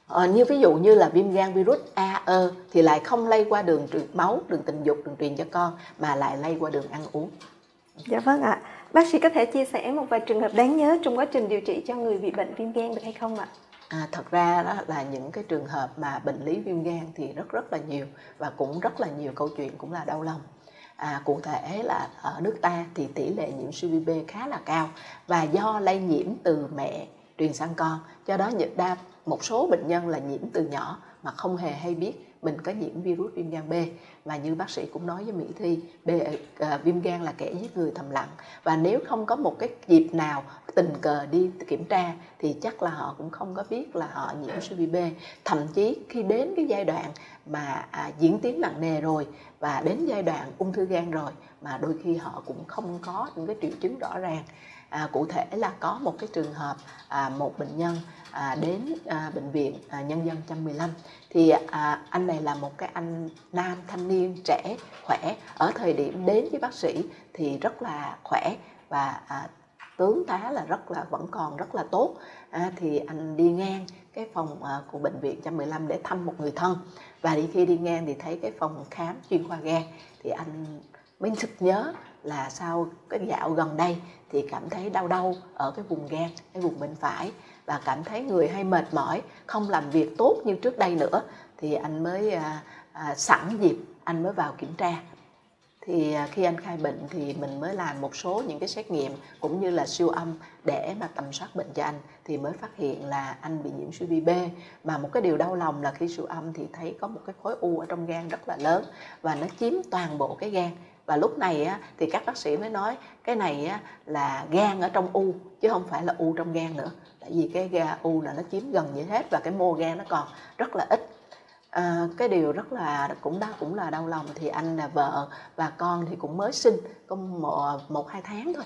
Ờ, như ví dụ như là viêm gan virus A, E thì lại không lây qua đường truyền máu, đường tình dục, đường truyền cho con mà lại lây qua đường ăn uống. Dạ vâng ạ. Bác sĩ có thể chia sẻ một vài trường hợp đáng nhớ trong quá trình điều trị cho người bị bệnh viêm gan được hay không ạ? À, thật ra đó là những cái trường hợp mà bệnh lý viêm gan thì rất rất là nhiều và cũng rất là nhiều câu chuyện cũng là đau lòng. À, cụ thể là ở nước ta thì tỷ lệ nhiễm siêu vi B khá là cao và do lây nhiễm từ mẹ truyền sang con do đó đa một số bệnh nhân là nhiễm từ nhỏ mà không hề hay biết mình có nhiễm virus viêm gan B. Và như bác sĩ cũng nói với Mỹ Thi B, uh, viêm gan là kẻ giết người thầm lặng. Và nếu không có một cái dịp nào tình cờ đi kiểm tra thì chắc là họ cũng không có biết là họ nhiễm siêu B. Thậm chí khi đến cái giai đoạn mà à, diễn tiến nặng nề rồi và đến giai đoạn ung thư gan rồi mà đôi khi họ cũng không có những cái triệu chứng rõ ràng à, cụ thể là có một cái trường hợp à, một bệnh nhân à, đến à, bệnh viện à, nhân dân 115 thì à, anh này là một cái anh nam thanh niên trẻ khỏe ở thời điểm đến với bác sĩ thì rất là khỏe và à, tướng tá là rất là vẫn còn rất là tốt. À, thì anh đi ngang cái phòng à, của bệnh viện 115 để thăm một người thân. Và đi khi đi ngang thì thấy cái phòng khám chuyên khoa gan. Thì anh mới sực nhớ là sau cái dạo gần đây thì cảm thấy đau đau ở cái vùng gan cái vùng bên phải và cảm thấy người hay mệt mỏi không làm việc tốt như trước đây nữa thì anh mới à, à, sẵn dịp anh mới vào kiểm tra. Thì à, khi anh khai bệnh thì mình mới làm một số những cái xét nghiệm cũng như là siêu âm để mà tầm soát bệnh cho anh thì mới phát hiện là anh bị nhiễm suy vi B. Mà một cái điều đau lòng là khi siêu âm thì thấy có một cái khối u ở trong gan rất là lớn và nó chiếm toàn bộ cái gan và lúc này á, thì các bác sĩ mới nói cái này á, là gan ở trong u chứ không phải là u trong gan nữa. Tại vì cái ga u là nó chiếm gần như hết và cái mô gan nó còn rất là ít. À, cái điều rất là cũng đau cũng là đau lòng thì anh là vợ và con thì cũng mới sinh có một, một hai tháng thôi.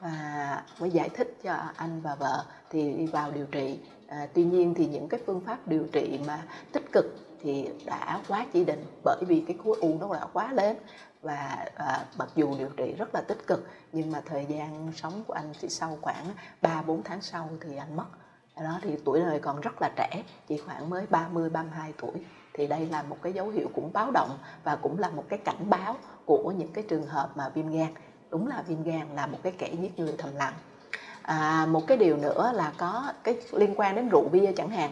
Và mới giải thích cho anh và vợ thì đi vào điều trị. À, tuy nhiên thì những cái phương pháp điều trị mà tích cực thì đã quá chỉ định bởi vì cái khối u nó đã quá lớn và à, mặc dù điều trị rất là tích cực nhưng mà thời gian sống của anh chỉ sau khoảng 3 4 tháng sau thì anh mất. Đó thì tuổi đời còn rất là trẻ, chỉ khoảng mới 30 32 tuổi thì đây là một cái dấu hiệu cũng báo động và cũng là một cái cảnh báo của những cái trường hợp mà viêm gan. Đúng là viêm gan là một cái kẻ giết người thầm lặng. À, một cái điều nữa là có cái liên quan đến rượu bia chẳng hạn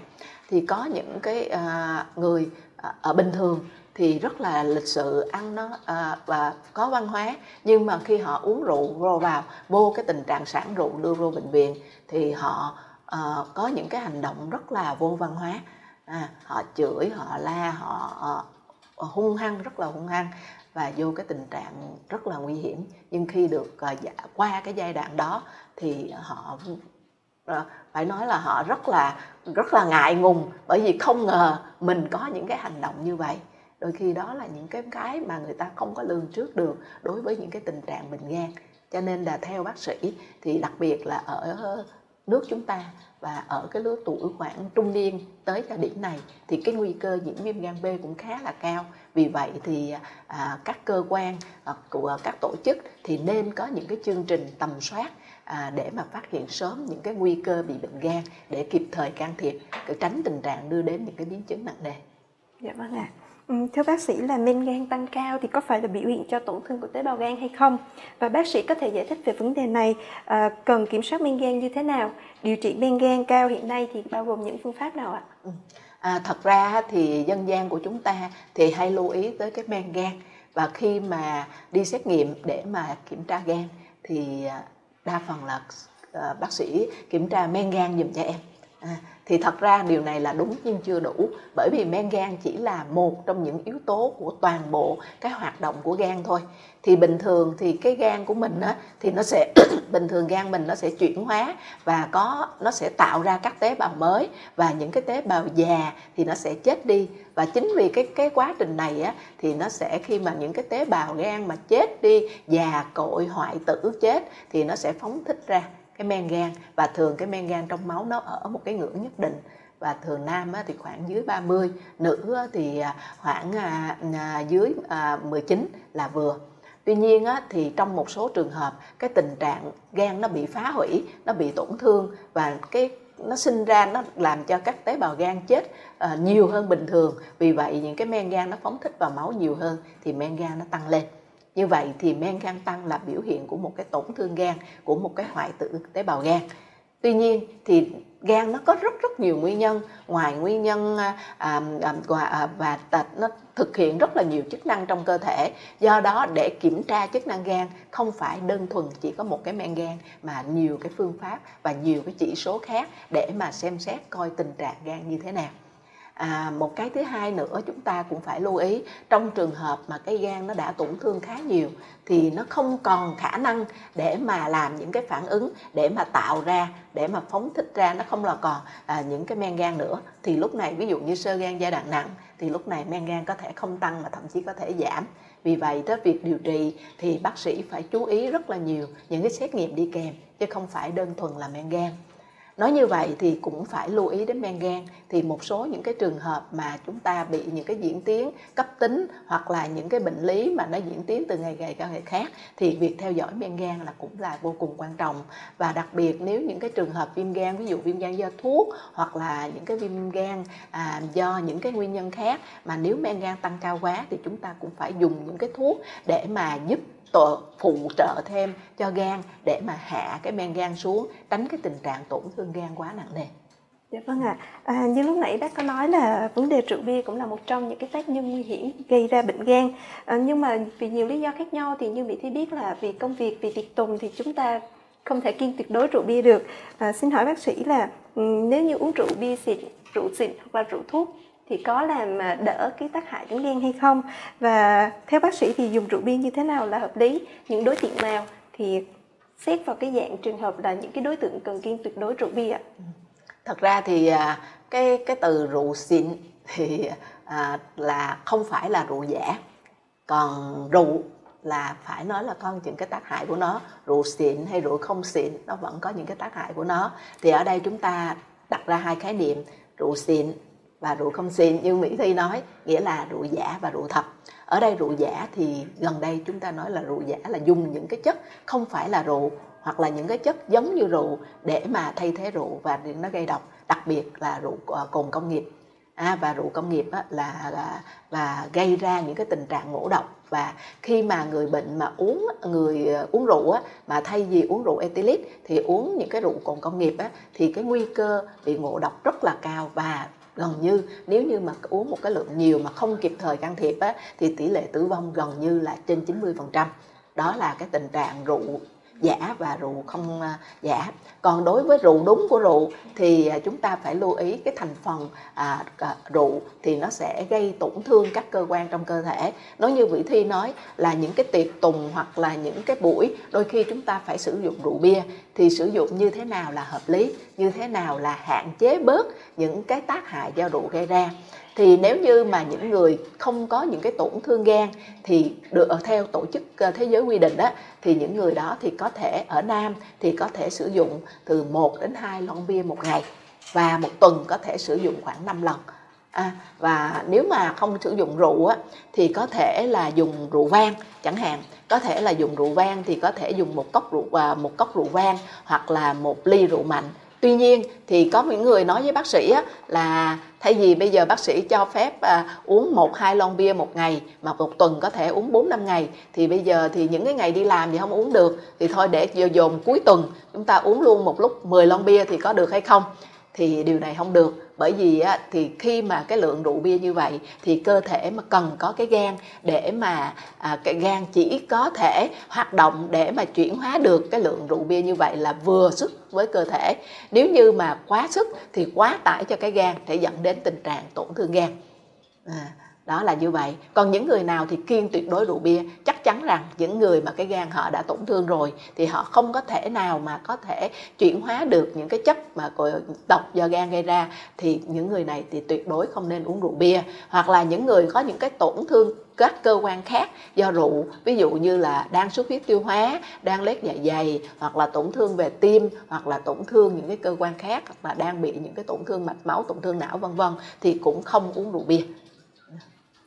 thì có những cái à, người à, ở bình thường thì rất là lịch sự ăn nó à, và có văn hóa. Nhưng mà khi họ uống rượu vô vào vô cái tình trạng sản rượu đưa vô bệnh viện thì họ à, có những cái hành động rất là vô văn hóa. À, họ chửi họ la họ, họ hung hăng rất là hung hăng và vô cái tình trạng rất là nguy hiểm. Nhưng khi được uh, qua cái giai đoạn đó thì họ phải nói là họ rất là rất là ngại ngùng bởi vì không ngờ mình có những cái hành động như vậy đôi khi đó là những cái cái mà người ta không có lường trước được đối với những cái tình trạng bệnh gan cho nên là theo bác sĩ thì đặc biệt là ở nước chúng ta và ở cái lứa tuổi khoảng trung niên tới thời điểm này thì cái nguy cơ nhiễm viêm gan B cũng khá là cao vì vậy thì à, các cơ quan à, của các tổ chức thì nên có những cái chương trình tầm soát à, để mà phát hiện sớm những cái nguy cơ bị bệnh gan để kịp thời can thiệp để tránh tình trạng đưa đến những cái biến chứng nặng nề. Dạ vâng ạ. À. Ừ, thưa bác sĩ là men gan tăng cao thì có phải là biểu hiện cho tổn thương của tế bào gan hay không? Và bác sĩ có thể giải thích về vấn đề này à, cần kiểm soát men gan như thế nào? Điều trị men gan cao hiện nay thì bao gồm những phương pháp nào ạ? Ừ. À, thật ra thì dân gian của chúng ta thì hay lưu ý tới cái men gan và khi mà đi xét nghiệm để mà kiểm tra gan thì à, đa phần là à, bác sĩ kiểm tra men gan dùm cho em. À, thì thật ra điều này là đúng nhưng chưa đủ bởi vì men gan chỉ là một trong những yếu tố của toàn bộ cái hoạt động của gan thôi. Thì bình thường thì cái gan của mình á, thì nó sẽ bình thường gan mình nó sẽ chuyển hóa và có nó sẽ tạo ra các tế bào mới và những cái tế bào già thì nó sẽ chết đi. Và chính vì cái cái quá trình này á thì nó sẽ khi mà những cái tế bào gan mà chết đi già cội hoại tử chết thì nó sẽ phóng thích ra cái men gan và thường cái men gan trong máu nó ở một cái ngưỡng nhất định và thường nam thì khoảng dưới 30, nữ thì à, khoảng à, à, dưới 19 là vừa. Tuy nhiên thì trong một số trường hợp cái tình trạng gan nó bị phá hủy, nó bị tổn thương và cái nó sinh ra nó làm cho các tế bào gan chết nhiều hơn bình thường. Vì vậy những cái men gan nó phóng thích vào máu nhiều hơn thì men gan nó tăng lên như vậy thì men gan tăng là biểu hiện của một cái tổn thương gan của một cái hoại tử tế bào gan. Tuy nhiên thì gan nó có rất rất nhiều nguyên nhân. Ngoài nguyên nhân à, à, à, và à, nó thực hiện rất là nhiều chức năng trong cơ thể. Do đó để kiểm tra chức năng gan không phải đơn thuần chỉ có một cái men gan mà nhiều cái phương pháp và nhiều cái chỉ số khác để mà xem xét coi tình trạng gan như thế nào à, một cái thứ hai nữa chúng ta cũng phải lưu ý trong trường hợp mà cái gan nó đã tổn thương khá nhiều thì nó không còn khả năng để mà làm những cái phản ứng để mà tạo ra để mà phóng thích ra nó không là còn à, những cái men gan nữa. Thì lúc này ví dụ như sơ gan giai đoạn nặng thì lúc này men gan có thể không tăng mà thậm chí có thể giảm. Vì vậy đó việc điều trị thì bác sĩ phải chú ý rất là nhiều những cái xét nghiệm đi kèm chứ không phải đơn thuần là men gan nói như vậy thì cũng phải lưu ý đến men gan. Thì một số những cái trường hợp mà chúng ta bị những cái diễn tiến cấp tính hoặc là những cái bệnh lý mà nó diễn tiến từ ngày ngày qua ngày khác thì việc theo dõi men gan là cũng là vô cùng quan trọng. Và đặc biệt nếu những cái trường hợp viêm gan ví dụ viêm gan do thuốc hoặc là những cái viêm gan à, do những cái nguyên nhân khác mà nếu men gan tăng cao quá thì chúng ta cũng phải dùng những cái thuốc để mà giúp tổ phụ trợ thêm cho gan để mà hạ cái men gan xuống tránh cái tình trạng tổn thương gan quá nặng nề Dạ vâng ạ. À, như lúc nãy bác có nói là vấn đề rượu bia cũng là một trong những cái tác nhân nguy hiểm gây ra bệnh gan. À, nhưng mà vì nhiều lý do khác nhau thì như Mỹ Thi biết là vì công việc, vì tiệc tùng thì chúng ta không thể kiêng tuyệt đối rượu bia được. À, xin hỏi bác sĩ là ừ, nếu như uống rượu bia xịn, rượu xịn hoặc là rượu thuốc thì có làm à, đỡ cái tác hại đến gan hay không? Và theo bác sĩ thì dùng rượu bia như thế nào là hợp lý? Những đối tượng nào? Thì xét vào cái dạng trường hợp là những cái đối tượng cần kiêng tuyệt đối rượu bia thật ra thì à, cái cái từ rượu xịn thì à, là không phải là rượu giả. Còn rượu là phải nói là có những cái tác hại của nó. Rượu xịn hay rượu không xịn nó vẫn có những cái tác hại của nó. Thì ở đây chúng ta đặt ra hai khái niệm rượu xịn và rượu không xịn như mỹ thi nói nghĩa là rượu giả và rượu thật. Ở đây rượu giả thì gần đây chúng ta nói là rượu giả là dùng những cái chất không phải là rượu hoặc là những cái chất giống như rượu để mà thay thế rượu và nó gây độc đặc biệt là rượu ờ, cồn công nghiệp. À, và rượu công nghiệp á, là, là là gây ra những cái tình trạng ngộ độc. Và khi mà người bệnh mà uống người ờ, uống rượu á, mà thay vì uống rượu ethylit thì uống những cái rượu cồn công nghiệp á, thì cái nguy cơ bị ngộ độc rất là cao. Và gần như nếu như mà uống một cái lượng nhiều mà không kịp thời can thiệp á, thì tỷ lệ tử vong gần như là trên 90% đó là cái tình trạng rượu giả và rượu không à, giả. Còn đối với rượu đúng của rượu thì à, chúng ta phải lưu ý cái thành phần à, à, rượu thì nó sẽ gây tổn thương các cơ quan trong cơ thể. Nói như vị thi nói là những cái tiệc tùng hoặc là những cái buổi đôi khi chúng ta phải sử dụng rượu bia. Thì sử dụng như thế nào là hợp lý như thế nào là hạn chế bớt những cái tác hại do rượu gây ra thì nếu như mà những người không có những cái tổn thương gan thì được ờ, theo tổ chức ờ, thế giới quy định đó thì những người đó thì có thể ở nam thì có thể sử dụng từ 1 đến 2 lon bia một ngày và một tuần có thể sử dụng khoảng 5 lần. À, và nếu mà không sử dụng rượu á, thì có thể là dùng rượu vang chẳng hạn. Có thể là dùng rượu vang thì có thể dùng một cốc rượu và một cốc rượu vang hoặc là một ly rượu mạnh tuy nhiên thì có những người nói với bác sĩ á, là thay vì bây giờ bác sĩ cho phép à, uống một hai lon bia một ngày mà một tuần có thể uống 4 năm ngày thì bây giờ thì những cái ngày đi làm thì không uống được thì thôi để dồn cuối tuần chúng ta uống luôn một lúc 10 lon bia thì có được hay không? Thì điều này không được bởi vì á, thì khi mà cái lượng rượu bia như vậy thì cơ thể mà cần có cái gan để mà à, cái gan chỉ có thể hoạt động để mà chuyển hóa được cái lượng rượu bia như vậy là vừa sức với cơ thể. Nếu như mà quá sức thì quá tải cho cái gan để dẫn đến tình trạng tổn thương gan. À, đó là như vậy. Còn những người nào thì kiêng tuyệt đối rượu bia, chắc chắn rằng những người mà cái gan họ đã tổn thương rồi thì họ không có thể nào mà có thể chuyển hóa được những cái chất mà độc do gan gây ra. Thì những người này thì tuyệt đối không nên uống rượu bia. Hoặc là những người có những cái tổn thương các cơ quan khác do rượu, ví dụ như là đang xuất huyết tiêu hóa, đang lét dạ dày, hoặc là tổn thương về tim, hoặc là tổn thương những cái cơ quan khác, hoặc là đang bị những cái tổn thương mạch máu, tổn thương não, vân vân, thì cũng không uống rượu bia.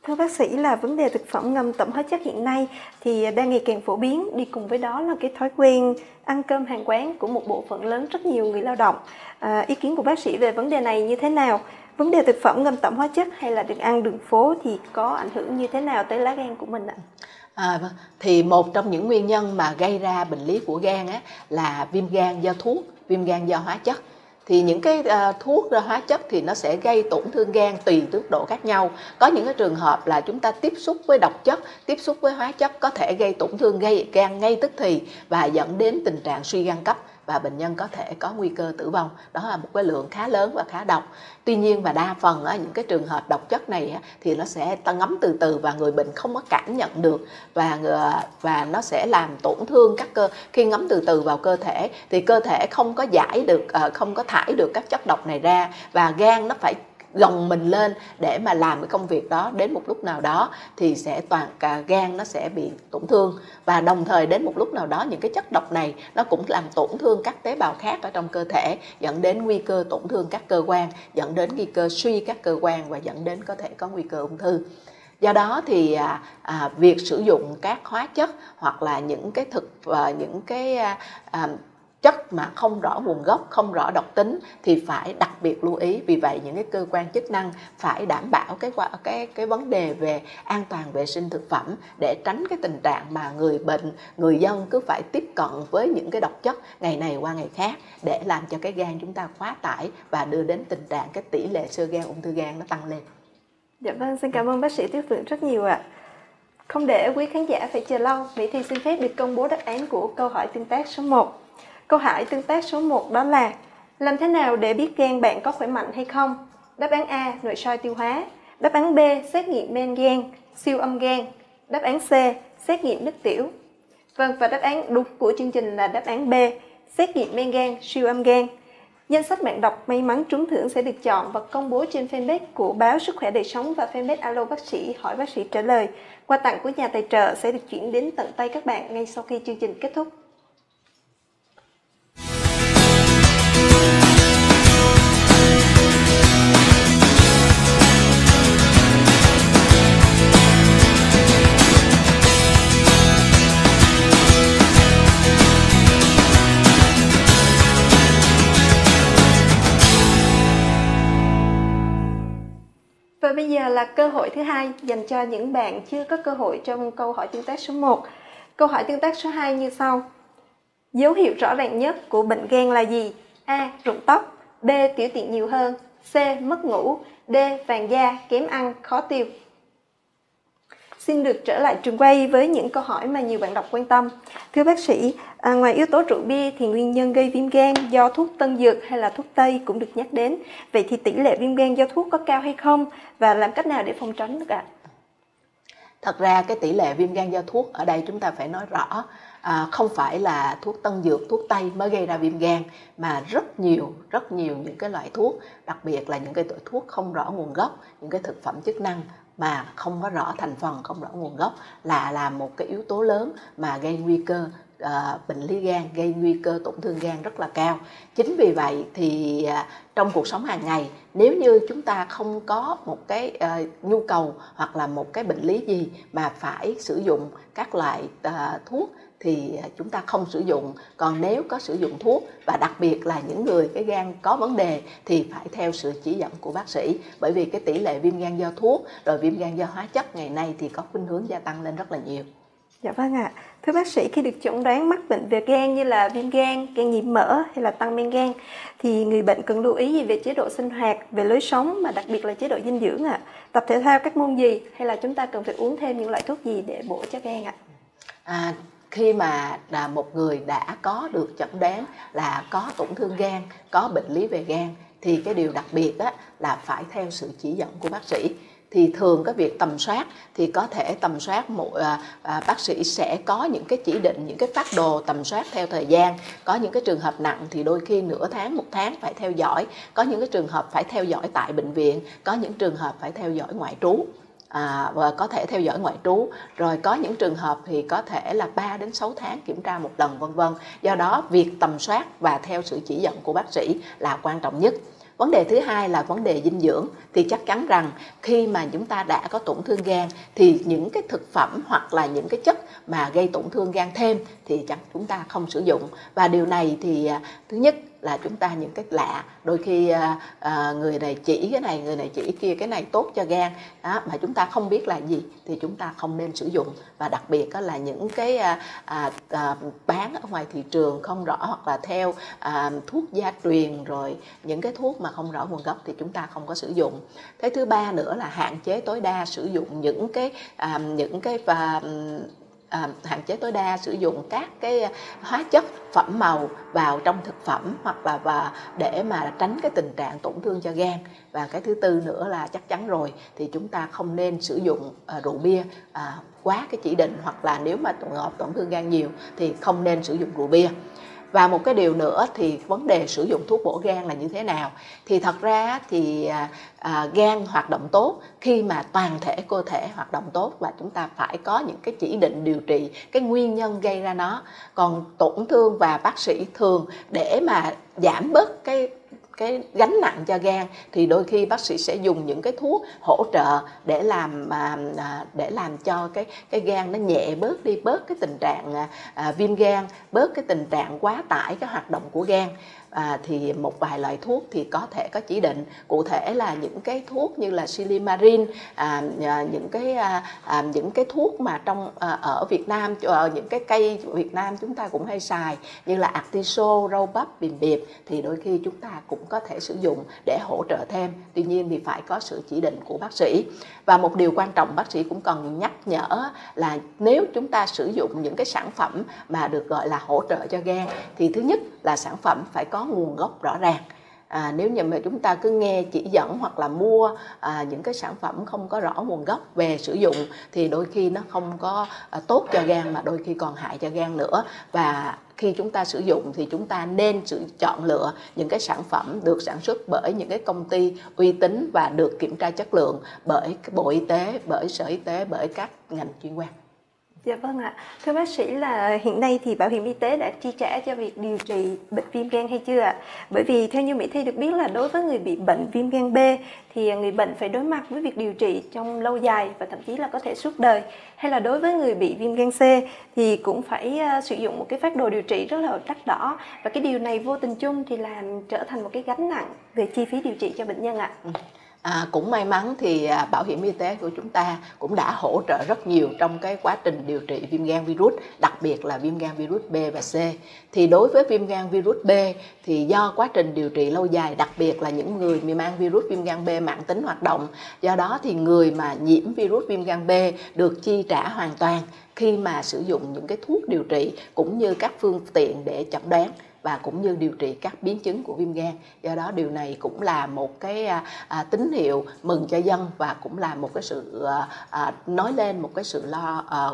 Thưa bác sĩ là vấn đề thực phẩm ngâm tẩm hóa chất hiện nay thì đang ngày càng phổ biến, đi cùng với đó là cái thói quen ăn cơm hàng quán của một bộ phận lớn rất nhiều người lao động. À, ý kiến của bác sĩ về vấn đề này như thế nào? Vấn đề thực phẩm ngâm tẩm hóa chất hay là được ăn đường phố thì có ảnh hưởng như thế nào tới lá gan của mình ạ? À, vâng. thì một trong những nguyên nhân mà gây ra bệnh lý của gan á, là viêm gan do thuốc, viêm gan do hóa chất thì những cái uh, thuốc hóa chất thì nó sẽ gây tổn thương gan tùy tốc độ khác nhau. Có những cái trường hợp là chúng ta tiếp xúc với độc chất tiếp xúc với hóa chất có thể gây tổn thương gây gan ngay tức thì và dẫn đến tình trạng suy gan cấp và bệnh nhân có thể có nguy cơ tử vong. Đó là một cái lượng khá lớn và khá độc tuy nhiên và đa phần á, những cái trường hợp độc chất này á, thì nó sẽ ta ngấm từ từ và người bệnh không có cảm nhận được và ờ, và nó sẽ làm tổn thương các cơ khi ngấm từ từ vào cơ thể thì cơ thể không có giải được ờ, không có thải được các chất độc này ra và gan nó phải gồng mình lên để mà làm cái công việc đó. Đến một lúc nào đó thì sẽ toàn cả gan nó sẽ bị tổn thương. Và đồng thời đến một lúc nào đó những cái chất độc này nó cũng làm tổn thương các tế bào khác ở trong cơ thể dẫn đến nguy cơ tổn thương các cơ quan dẫn đến nguy cơ suy các cơ quan và dẫn đến có thể có nguy cơ ung thư. Do đó thì à, à, việc sử dụng các hóa chất hoặc là những cái thực và những cái à, à, chất mà không rõ nguồn gốc, không rõ độc tính thì phải đặc biệt lưu ý. Vì vậy những cái cơ quan chức năng phải đảm bảo cái cái cái vấn đề về an toàn vệ sinh thực phẩm để tránh cái tình trạng mà người bệnh, người dân cứ phải tiếp cận với những cái độc chất ngày này qua ngày khác để làm cho cái gan chúng ta quá tải và đưa đến tình trạng cái tỷ lệ sơ gan ung thư gan nó tăng lên. Dạ vâng, xin cảm ơn bác sĩ Tuyết Phượng rất nhiều ạ. Không để quý khán giả phải chờ lâu, Mỹ Thi xin phép được công bố đáp án của câu hỏi tương tác số 1. Câu hỏi tương tác số 1 đó là Làm thế nào để biết gan bạn có khỏe mạnh hay không? Đáp án A. Nội soi tiêu hóa Đáp án B. Xét nghiệm men gan, siêu âm gan Đáp án C. Xét nghiệm nước tiểu Vâng, và đáp án đúng của chương trình là đáp án B. Xét nghiệm men gan, siêu âm gan Danh sách bạn đọc may mắn trúng thưởng sẽ được chọn và công bố trên fanpage của báo Sức khỏe đời sống và fanpage Alo bác sĩ hỏi bác sĩ trả lời. Quà tặng của nhà tài trợ sẽ được chuyển đến tận tay các bạn ngay sau khi chương trình kết thúc. Và bây giờ là cơ hội thứ hai dành cho những bạn chưa có cơ hội trong câu hỏi tương tác số 1. Câu hỏi tương tác số 2 như sau. Dấu hiệu rõ ràng nhất của bệnh gan là gì? A. Rụng tóc B. Tiểu tiện nhiều hơn C. Mất ngủ D. Vàng da, kém ăn, khó tiêu Xin được trở lại trường quay với những câu hỏi mà nhiều bạn đọc quan tâm. Thưa bác sĩ, à, ngoài yếu tố rượu bia thì nguyên nhân gây viêm gan do thuốc tân dược hay là thuốc tây cũng được nhắc đến. Vậy thì tỷ lệ viêm gan do thuốc có cao hay không và làm cách nào để phòng tránh được ạ? Thật ra cái tỷ lệ viêm gan do thuốc ở đây chúng ta phải nói rõ à, không phải là thuốc tân dược thuốc tây mới gây ra viêm gan mà rất nhiều rất nhiều những cái loại thuốc đặc biệt là những cái loại thuốc không rõ nguồn gốc những cái thực phẩm chức năng mà không có rõ thành phần không rõ nguồn gốc là là một cái yếu tố lớn mà gây nguy cơ uh, bệnh lý gan gây nguy cơ tổn thương gan rất là cao. Chính vì vậy thì uh, trong cuộc sống hàng ngày nếu như chúng ta không có một cái uh, nhu cầu hoặc là một cái bệnh lý gì mà phải sử dụng các loại uh, thuốc thì à, chúng ta không sử dụng còn nếu có sử dụng thuốc và đặc biệt là những người cái gan có vấn đề thì phải theo sự chỉ dẫn của bác sĩ bởi vì cái tỷ lệ viêm gan do thuốc rồi viêm gan do hóa chất ngày nay thì có khuynh hướng gia tăng lên rất là nhiều Dạ vâng ạ. À. Thưa bác sĩ, khi được chẩn đoán mắc bệnh về gan như là viêm gan, gan nhiễm mỡ hay là tăng men gan thì người bệnh cần lưu ý gì về chế độ sinh hoạt, về lối sống mà đặc biệt là chế độ dinh dưỡng ạ? À? Tập thể thao các môn gì hay là chúng ta cần phải uống thêm những loại thuốc gì để bổ cho gan ạ? À? À, khi mà là một người đã có được chẩn đoán là có tổn thương gan có bệnh lý về gan thì cái điều đặc biệt á là phải theo sự chỉ dẫn của bác sĩ. Thì thường cái việc tầm soát thì có thể tầm soát một à, à, bác sĩ sẽ có những cái chỉ định những cái phát đồ tầm soát theo thời gian. Có những cái trường hợp nặng thì đôi khi nửa tháng một tháng phải theo dõi. Có những cái trường hợp phải theo dõi tại bệnh viện có những trường hợp phải theo dõi ngoại trú à, và có thể theo dõi ngoại trú. Rồi có những trường hợp thì có thể là 3 đến 6 tháng kiểm tra một lần vân vân. Do đó việc tầm soát và theo sự chỉ dẫn của bác sĩ là quan trọng nhất. Vấn đề thứ hai là vấn đề dinh dưỡng. Thì chắc chắn rằng khi mà chúng ta đã có tổn thương gan thì những cái thực phẩm hoặc là những cái chất mà gây tổn thương gan thêm thì chắc chúng ta không sử dụng. Và điều này thì à, thứ nhất là chúng ta những cái lạ. Đôi khi à, à, người này chỉ cái này người này chỉ kia cái này tốt cho gan. Đó, mà chúng ta không biết là gì thì chúng ta không nên sử dụng. Và đặc biệt đó là những cái à, à, à, bán ở ngoài thị trường không rõ hoặc là theo à, thuốc gia truyền rồi những cái thuốc mà không rõ nguồn gốc thì chúng ta không có sử dụng. Cái thứ ba nữa là hạn chế tối đa sử dụng những cái à, những cái và à, hạn chế tối đa sử dụng các cái hóa chất phẩm màu vào trong thực phẩm hoặc là và để mà tránh cái tình trạng tổn thương cho gan. Và cái thứ tư nữa là chắc chắn rồi thì chúng ta không nên sử dụng à, rượu bia à, quá cái chỉ định hoặc là nếu mà trường tổn thương gan nhiều thì không nên sử dụng rượu bia và một cái điều nữa thì vấn đề sử dụng thuốc bổ gan là như thế nào? Thì thật ra thì à, à, gan hoạt động tốt khi mà toàn thể cơ thể hoạt động tốt và chúng ta phải có những cái chỉ định điều trị cái nguyên nhân gây ra nó. Còn tổn thương và bác sĩ thường để mà giảm bớt cái cái gánh nặng cho gan, thì đôi khi bác sĩ sẽ dùng những cái thuốc hỗ trợ để làm à, à, để làm cho cái cái gan nó nhẹ bớt đi, bớt cái tình trạng à, viêm gan, bớt cái tình trạng quá tải cái hoạt động của gan à, thì một vài loại thuốc thì có thể có chỉ định. Cụ thể là những cái thuốc như là silimarin à, à, những cái à, à, những cái thuốc mà trong à, ở Việt Nam ở những cái cây Việt Nam chúng ta cũng hay xài như là artiso rau bắp bìm biệp thì đôi khi chúng ta cũng có thể sử dụng để hỗ trợ thêm. Tuy nhiên thì phải có sự chỉ định của bác sĩ. Và một điều quan trọng bác sĩ cũng cần nhắc nhở là nếu chúng ta sử dụng những cái sản phẩm mà được gọi là hỗ trợ cho gan thì thứ nhất là sản phẩm phải có có nguồn gốc rõ ràng. À, nếu như mà chúng ta cứ nghe chỉ dẫn hoặc là mua à, những cái sản phẩm không có rõ nguồn gốc về sử dụng thì đôi khi nó không có à, tốt cho gan mà đôi khi còn hại cho gan nữa. Và khi chúng ta sử dụng thì chúng ta nên sự chọn lựa những cái sản phẩm được sản xuất bởi những cái công ty uy tín và được kiểm tra chất lượng bởi bộ y tế bởi sở y tế bởi các ngành chuyên quan. Dạ vâng ạ. Thưa bác sĩ là hiện nay thì bảo hiểm y tế đã chi trả cho việc điều trị bệnh viêm gan hay chưa ạ? Bởi vì theo như Mỹ Thi được biết là đối với người bị bệnh viêm gan B thì người bệnh phải đối mặt với việc điều trị trong lâu dài và thậm chí là có thể suốt đời. Hay là đối với người bị viêm gan C thì cũng phải ờ, sử dụng một cái phác đồ điều trị rất là đắt đỏ và cái điều này vô tình chung thì làm trở thành một cái gánh nặng về chi phí điều trị cho bệnh nhân ạ. Ừ. À, cũng may mắn thì à, bảo hiểm y tế của chúng ta cũng đã hỗ trợ rất nhiều trong cái quá trình điều trị viêm gan virus, đặc biệt là viêm gan virus B và C. Thì đối với viêm gan virus B thì do quá trình điều trị lâu dài, đặc biệt là những người bị mang virus viêm gan B mạng tính hoạt động, do đó thì người mà nhiễm virus viêm gan B được chi trả hoàn toàn khi mà sử dụng những cái thuốc điều trị cũng như các phương tiện để chẩn đoán và cũng như điều trị các biến chứng của viêm gan. Do đó điều này cũng là một cái à, à, tín hiệu mừng cho dân và cũng là một cái sự à, à, nói lên một cái sự lo à,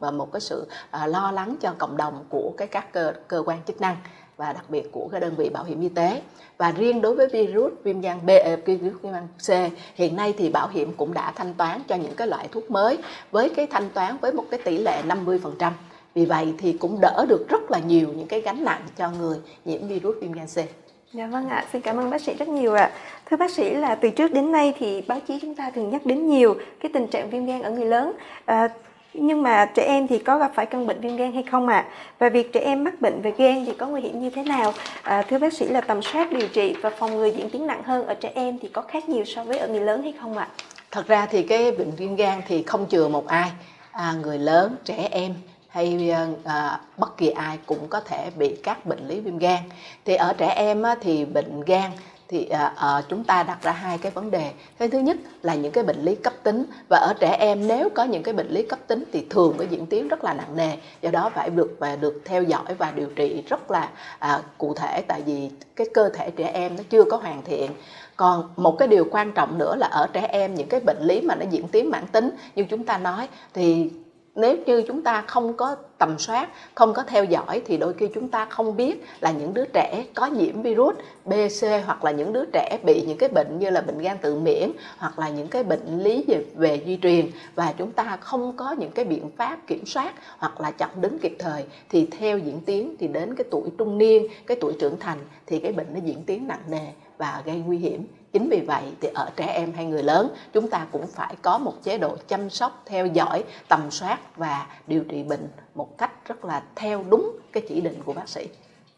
à, một cái sự à, lo lắng cho cộng đồng của cái các cơ cơ quan chức năng và đặc biệt của cái đơn vị bảo hiểm y tế. Và riêng đối với virus viêm gan B à, virus viêm gan C hiện nay thì bảo hiểm cũng đã thanh toán cho những cái loại thuốc mới với cái thanh toán với một cái tỷ lệ 50% vì vậy thì cũng đỡ được rất là nhiều những cái gánh nặng cho người nhiễm virus viêm gan C. Dạ vâng ạ, xin cảm ơn bác sĩ rất nhiều ạ. Thưa bác sĩ là từ trước đến nay thì báo chí chúng ta thường nhắc đến nhiều cái tình trạng viêm gan ở người lớn. À, nhưng mà trẻ em thì có gặp phải căn bệnh viêm gan hay không ạ? À? Và việc trẻ em mắc bệnh về gan thì có nguy hiểm như thế nào? À, thưa bác sĩ là tầm soát điều trị và phòng ngừa diễn tiến nặng hơn ở trẻ em thì có khác nhiều so với ở người lớn hay không ạ? À? Thật ra thì cái bệnh viêm gan thì không chừa một ai, à, người lớn, trẻ em hay à, bất kỳ ai cũng có thể bị các bệnh lý viêm gan. Thì ở trẻ em á, thì bệnh gan thì à, à, chúng ta đặt ra hai cái vấn đề. Cái thứ nhất là những cái bệnh lý cấp tính và ở trẻ em nếu có những cái bệnh lý cấp tính thì thường có diễn tiến rất là nặng nề do đó phải được và được theo dõi và điều trị rất là à, cụ thể tại vì cái cơ thể trẻ em nó chưa có hoàn thiện. Còn một cái điều quan trọng nữa là ở trẻ em những cái bệnh lý mà nó diễn tiến mãn tính như chúng ta nói thì nếu như chúng ta không có tầm soát không có theo dõi thì đôi khi chúng ta không biết là những đứa trẻ có nhiễm virus BC hoặc là những đứa trẻ bị những cái bệnh như là bệnh gan tự miễn hoặc là những cái bệnh lý về, về di truyền và chúng ta không có những cái biện pháp kiểm soát hoặc là chặn đứng kịp thời thì theo diễn tiến thì đến cái tuổi trung niên cái tuổi trưởng thành thì cái bệnh nó diễn tiến nặng nề và gây nguy hiểm chính vì vậy thì ở trẻ em hay người lớn chúng ta cũng phải có một chế độ chăm sóc theo dõi tầm soát và điều trị bệnh một cách rất là theo đúng cái chỉ định của bác sĩ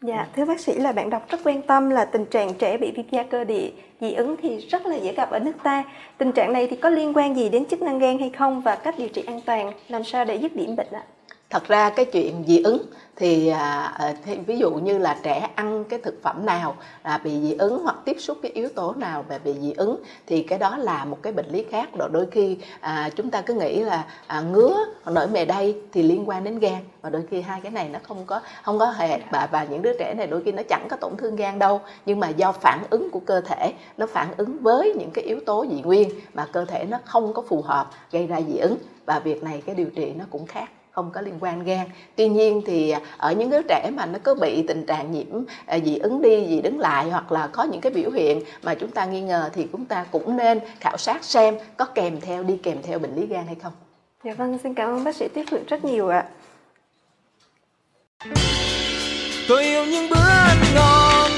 Dạ, thưa bác sĩ là bạn đọc rất quan tâm là tình trạng trẻ bị viêm da cơ địa dị ứng thì rất là dễ gặp ở nước ta. Tình trạng này thì có liên quan gì đến chức năng gan hay không và cách điều trị an toàn, làm sao để dứt điểm bệnh ạ? Thật ra cái chuyện dị ứng thì, à, à, thì ví dụ như là trẻ ăn cái thực phẩm nào à, bị dị ứng hoặc tiếp xúc cái yếu tố nào mà bị dị ứng thì cái đó là một cái bệnh lý khác. Rồi đôi khi à, chúng ta cứ nghĩ là à, ngứa nổi mề đay thì liên quan đến gan. Và đôi khi hai cái này nó không có không có hề và và những đứa trẻ này đôi khi nó chẳng có tổn thương gan đâu. Nhưng mà do phản ứng của cơ thể nó phản ứng với những cái yếu tố dị nguyên mà cơ thể nó không có phù hợp gây ra dị ứng. Và việc này cái điều trị nó cũng khác không có liên quan gan. Tuy nhiên thì ở những đứa trẻ mà nó có bị tình trạng nhiễm à, dị ứng đi dị đứng lại hoặc là có những cái biểu hiện mà chúng ta nghi ngờ thì chúng ta cũng nên khảo sát xem có kèm theo đi kèm theo bệnh lý gan hay không. Dạ vâng, xin cảm ơn bác sĩ Tiếp Phượng rất nhiều ạ. tôi yêu những bữa ăn ngon.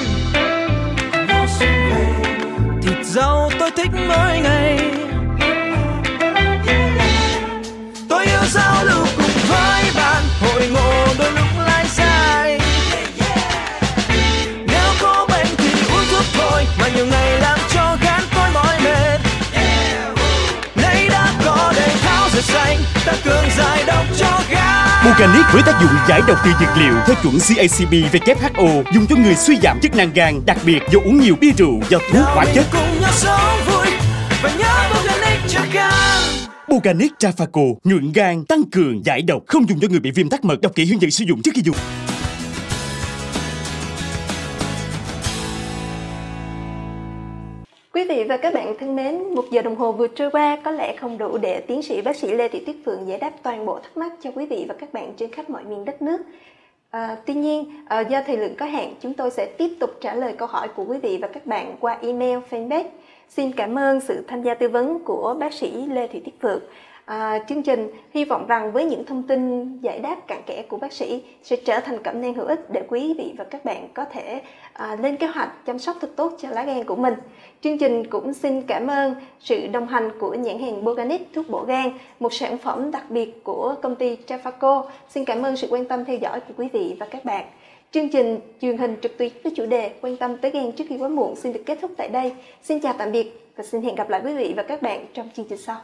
Thịt rau tôi thích mỗi ngày Organic với tác dụng giải độc từ dược liệu theo chuẩn CACB WHO dùng cho người suy giảm chức năng gan, đặc biệt do uống nhiều bia rượu do thuốc hóa chất. Organic Trafaco nhuận gan, tăng cường giải độc, không dùng cho người bị viêm tắc mật. Đọc kỹ hướng dẫn sử dụng trước khi dùng. Quý vị và các bạn thân mến, một giờ đồng hồ vừa trôi qua có lẽ không đủ để tiến sĩ bác sĩ Lê Thị Tuyết Phượng giải đáp toàn bộ thắc mắc cho quý vị và các bạn trên khắp mọi miền đất nước. À, tuy nhiên, à, do thời lượng có hạn, chúng tôi sẽ tiếp tục trả lời câu hỏi của quý vị và các bạn qua email fanpage. Xin cảm ơn sự tham gia tư vấn của bác sĩ Lê Thị Tuyết Phượng. À, chương trình hy vọng rằng với những thông tin giải đáp cặn kẽ của bác sĩ sẽ trở thành cẩm nang hữu ích để quý vị và các bạn có thể à, lên kế hoạch chăm sóc thật tốt cho lá gan của mình. Chương trình cũng xin cảm ơn sự đồng hành của nhãn hàng Boganic thuốc bổ gan, một sản phẩm đặc biệt của công ty Trafaco. Xin cảm ơn sự quan tâm theo dõi của quý vị và các bạn. Chương trình truyền hình trực tuyến với chủ đề quan tâm tới gan trước khi quá muộn xin được kết thúc tại đây. Xin chào tạm biệt và xin hẹn gặp lại quý vị và các bạn trong chương trình sau.